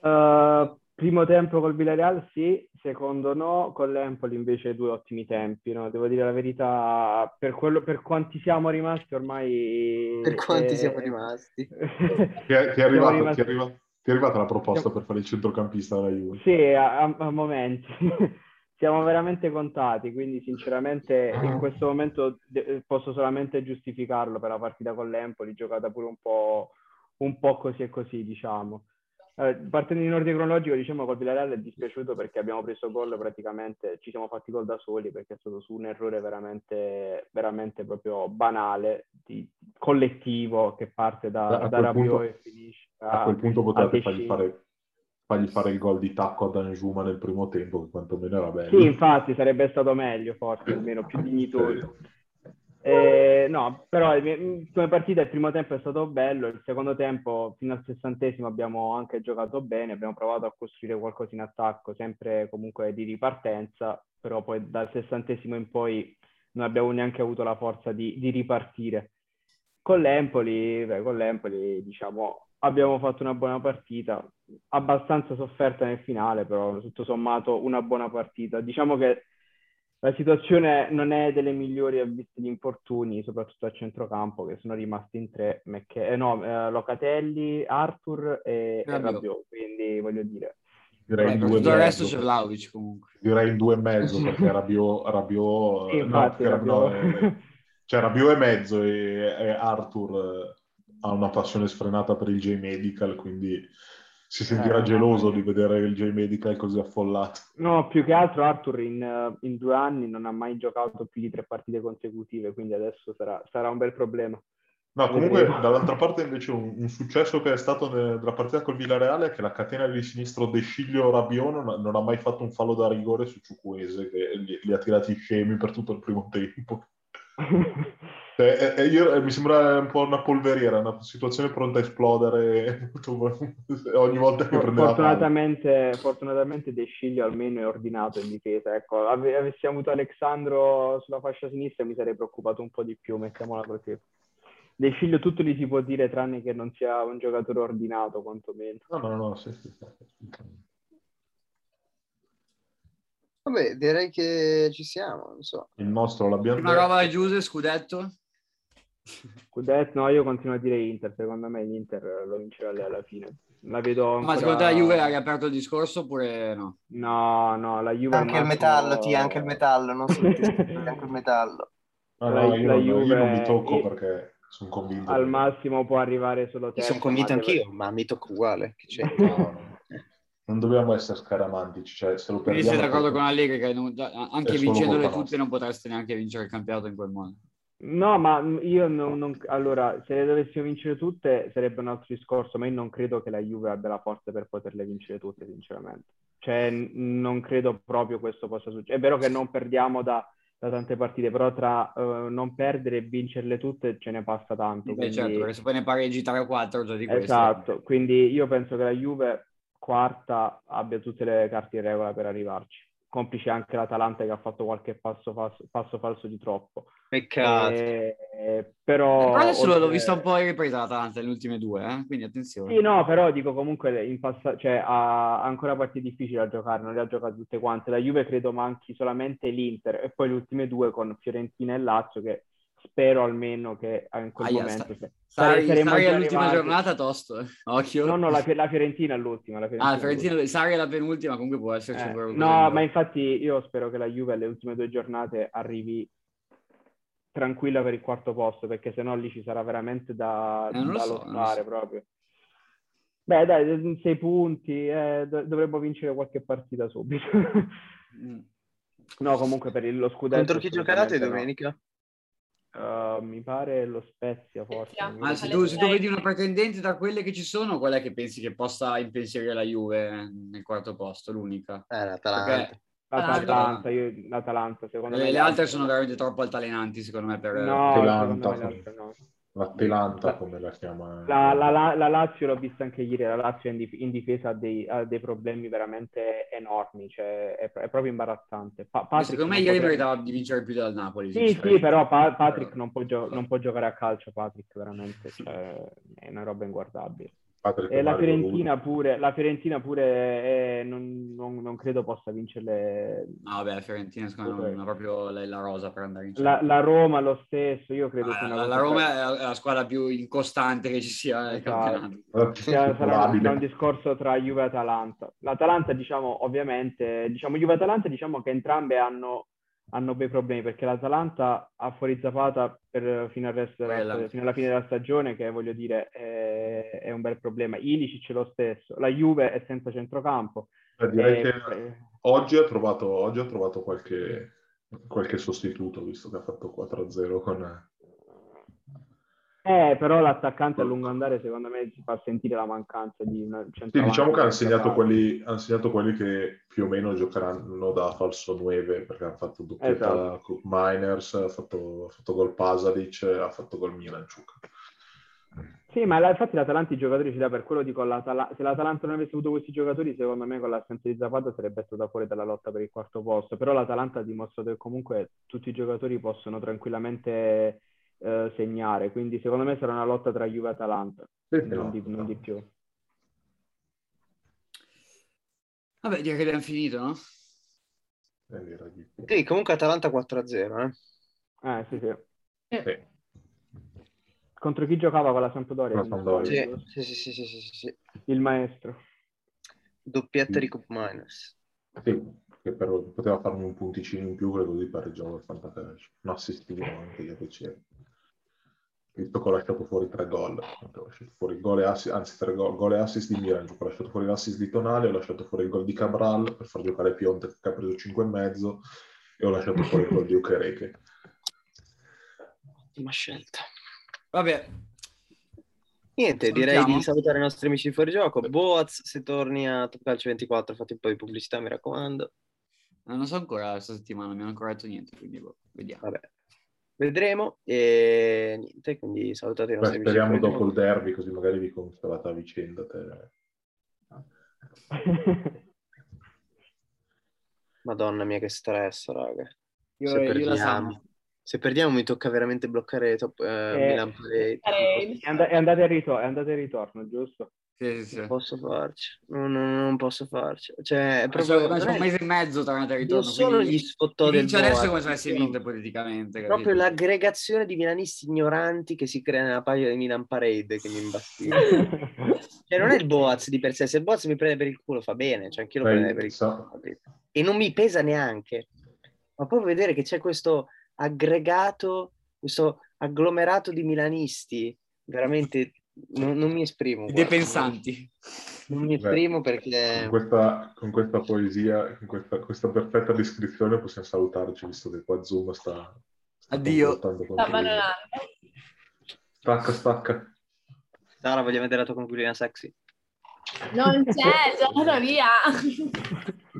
Uh, Primo tempo col Villarreal sì, secondo no, con l'Empoli invece due ottimi tempi, no? Devo dire la verità, per, quello, per quanti siamo rimasti ormai... Per quanti eh... siamo rimasti? ti, è, ti, è arrivato, rimasti... ti, è arrivato, ti, è arrivata la proposta siamo... per fare il centrocampista della Juve? Sì, a, a, a momenti. siamo veramente contati, quindi sinceramente in questo momento de- posso solamente giustificarlo per la partita con l'Empoli, giocata pure un po', un po' così e così, diciamo. Partendo in ordine cronologico, diciamo col Villarreal è dispiaciuto perché abbiamo preso gol praticamente, ci siamo fatti gol da soli perché è stato su un errore veramente, veramente proprio banale, di, collettivo, che parte da, da Rabiot e finisce. A, a quel punto potete fargli fare, fargli fare, il gol di tacco a Danjuma nel primo tempo, che quantomeno era bello. Sì, infatti sarebbe stato meglio, forse, almeno più dignitoso. Eh, no, però come partita il primo tempo è stato bello, il secondo tempo fino al sessantesimo abbiamo anche giocato bene, abbiamo provato a costruire qualcosa in attacco, sempre comunque di ripartenza, però poi dal sessantesimo in poi non abbiamo neanche avuto la forza di, di ripartire. Con l'Empoli, beh, con l'Empoli diciamo abbiamo fatto una buona partita, abbastanza sofferta nel finale, però tutto sommato una buona partita. Diciamo che la situazione non è delle migliori a vista di infortuni, soprattutto a centrocampo, che sono rimasti in tre, Mecche- eh, no, eh, Locatelli, Arthur e, e Rabiot, quindi voglio dire... Direi eh, in due tutto il resto c'è Vlaovic comunque. Direi in due e mezzo, perché Rabiot... Rabiot sì, infatti, no, Rabiot... No, eh, cioè Rabiot e mezzo e, e Arthur eh, ha una passione sfrenata per il J-Medical, quindi si sentirà eh, geloso di vedere il J-Medical così affollato. No, più che altro Arthur in, in, due anni non ha mai giocato più di tre partite consecutive, quindi adesso sarà, sarà un bel problema. No, comunque dall'altra parte invece un, un successo che è stato ne- nella partita col Villareale è che la catena di sinistro De Sciglio Rabione non, non ha mai fatto un fallo da rigore su Ciucuese che li, li ha tirati scemi per tutto il primo tempo. Cioè, è- è- io- mi sembra un po' una polveriera, una situazione pronta a esplodere ogni volta che prendeva palla. fortunatamente, fortunatamente De Sciglio almeno è ordinato in difesa. Ecco, ave- avessi avuto Alexandro sulla fascia sinistra mi sarei preoccupato un po' di più, mettiamola così. De Sciglio tutto gli si può dire tranne che non sia un giocatore ordinato, quantomeno. No, no, no, sì, sì, sì. Vabbè, direi che ci siamo, non so. Il nostro l'abbiamo Una roba Giuse, scudetto? Scudetto, no, io continuo a dire Inter, secondo me l'Inter lo vincerà lei alla fine. La vedo Ma ancora... secondo te la Juve ha riaperto il discorso oppure no? No, no, la Juve Anche il massimo- metallo, ti, anche il metallo, non solo ti, anche il metallo. No, La- io, la non- io Juve- non mi tocco io- perché sono convinto. Al che- massimo può arrivare solo Io terzo. sono convinto ma deve- anch'io, ma mi tocca uguale. Che c'è? No, no. Non dobbiamo essere scaramantici, cioè se lo Quindi perdiamo... sei d'accordo è- con Allegri che non- anche vincendole tutte non potreste neanche vincere il campionato in quel modo? No, ma io non, non- Allora, se le dovessimo vincere tutte sarebbe un altro discorso, ma io non credo che la Juve abbia la forza per poterle vincere tutte, sinceramente. Cioè, n- non credo proprio questo possa succedere. È vero che non perdiamo da, da tante partite, però tra eh, non perdere e vincerle tutte ce ne passa tanto. Beh, quindi- certo, perché se poi ne pareggi 3 o 4 già di questo. Esatto, quindi io penso che la Juve quarta abbia tutte le carte in regola per arrivarci. Complice anche l'Atalanta che ha fatto qualche passo, falso- passo falso di troppo. Peccato. Eh, eh, però, Però adesso l'ho oltre- vista un po' in ripresa l'Atalanta nelle ultime due, eh? quindi attenzione. Sì, no, però dico comunque in passa- cioè, ha ha ancora partite difficili da giocare, non le ha giocate tutte quante. La Juve credo manchi solamente l'Inter e poi le ultime due con Fiorentina e Lazio che spero almeno che in quel Aia, momento... sta- se- Sari, Sari all'ultima arrivati. giornata tosto, eh. occhio. No, no, la, la Fiorentina è l'ultima. La Ah, Fiorentina è Fiorentino, Sari è la penultima, comunque può esserci Eh, no, ma infatti io spero che la Juve alle ultime due giornate arrivi tranquilla per il quarto posto, perché sennò lì ci sarà veramente da, Eh, da so, lottare so. proprio. Beh, dai, sei punti, eh, do- dovremmo vincere qualche partita subito. Mm. no, comunque per il- lo scudetto... Contro chi giocate assolutamente no. Uh, mi pare lo Spezia, forse. Spezia. Ma se tu, se tu vedi una pretendente tra quelle che ci sono, qual è che pensi che possa impensierire la Juve nel quarto posto? L'unica. Eh, l'Atalanta. Perché L'Atalanta, io, l'Atalanta, secondo me... le, le altre sono veramente troppo altalenanti, secondo me. Per, No, Atalanta, secondo me le altre no. L'Atalanta, come la chiama? La, la- la- la Lazio l'ho vista anche ieri, la Lazio in, dif- in difesa ha dei, ha dei problemi veramente enormi, cioè è, è proprio imbarazzante. Pa- Patrick secondo me ieri potrebbe- meritava di vincere più del Napoli. Sì, sì, però Pa- Patrick non può, gio- non può giocare a calcio, Patrick veramente, cioè, è una roba inguardabile. E la Fiorentina pure, la Fiorentina pure eh, non, non- non credo possa vincerle. No, vabbè, la Fiorentina secondo me non ha proprio la, la rosa per andare in La, Champions. la Roma lo stesso, io credo Ah, sia una la, la Roma per- è la, è la squadra più incostante che ci sia nel Esatto. sarà un, probabile. sarà un discorso tra Juve e Atalanta. L'Atalanta, diciamo, ovviamente, diciamo, Juve e Atalanta, diciamo che entrambe hanno, hanno bei problemi, perché l'Atalanta ha fuori Zapata per, fino, al resto della- fino alla fine della stagione, che voglio dire è, è un bel problema. Ilicic lo stesso. La Juve è senza centrocampo. Eh, direi Eh, che oggi ha trovato, oggi ha trovato qualche, qualche sostituto, visto che ha fatto 4-0 con... eh, però l'attaccante a lungo andare, secondo me, si fa sentire la mancanza di una Sì, diciamo che hanno segnato, quelli, hanno segnato quelli che più o meno giocheranno da falso 9, perché hanno fatto doppietta Esatto. con Miners, ha fatto, fatto gol Pasadic, ha fatto gol Milanciuk. Sì, ma la- infatti l'Atalanta i giocatori li ha per quello dico, l'Atala- se l'Atalanta non avesse avuto questi giocatori, secondo me con l'assenza di Zapata sarebbe stata fuori dalla lotta per il quarto posto, però l'Atalanta ha dimostrato che comunque tutti i giocatori possono tranquillamente eh, segnare, quindi secondo me sarà una lotta tra Juve e Atalanta, non di, non di più. Vabbè, direi che abbiamo finito, no? Eh, di sì. Comunque Atalanta 4-0, eh. Eh, sì, sì. Sì. Contro chi giocava con la Sampdoria? La Sampdoria. Sì, sì, sì, sì, sì, sì, sì. Il maestro. Doppietta di Cup Miners. Sì, che però poteva farmi un punticino in più che così pareggiavo il fantacalcio. Un assistino anche io piacere. Visto che ho lasciato fuori tre gol, ho lasciato fuori gol e assist, anzi tre gol, gol e assist di Milan, ho lasciato fuori l'assist di Tonali, ho lasciato fuori il gol di Cabral per far giocare Pionte che ha preso 5 e mezzo e ho lasciato fuori il gol di Ukereke. Ottima scelta. Vabbè, Niente, direi di salutare i nostri amici di fuorigioco. Boaz, se torni a Top Calcio 24, fate un po' di pubblicità, mi raccomando. non so ancora questa settimana, non mi hanno ancora detto niente, quindi boh, vediamo. Vabbè, vedremo. E niente, quindi salutate i Beh, nostri speriamo dopo fuorigioco. il derby, così magari vi consolate a vicenda. Te. Madonna mia, che stress, raga. Io, se, io perdiamo, se perdiamo mi tocca veramente bloccare top, eh, Eh, Milan Parade. Parade. È, and- è andata e ritorno, è andata e ritorno, giusto? Sì, sì, sì. Non posso farci, non, non- non posso farci. Cioè, è Ma proprio... ma non un mese e mezzo tra andata e non ritorno. sono quindi gli sfottò del vince adesso come se avessi sono vinto ipoteticamente. capito? Proprio l'aggregazione di milanisti ignoranti che si crea nella pagina di Milan Parade che mi imbastisce. Cioè, non è il Boaz di per sé, se il Boaz mi prende per il culo fa bene, cioè anch'io lo Beh, prendo per il culo. capito? E non mi pesa neanche. Ma proprio vedere che c'è questo aggregato, questo agglomerato di milanisti, veramente non, non mi esprimo. I guarda. depensanti. Non mi Beh, esprimo Con perché... questa, con questa poesia, con questa, questa perfetta descrizione possiamo salutarci, visto che qua Zoom sta... sta Addio. con Sta. Stacca, stacca. Sara, vogliamo vedere la tua conclusione sexy? Non c'è, è già andata via.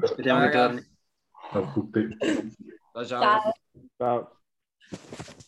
Aspettiamo che Raga. torni. A tutti. Ciao, ciao. Ciao. Ciao.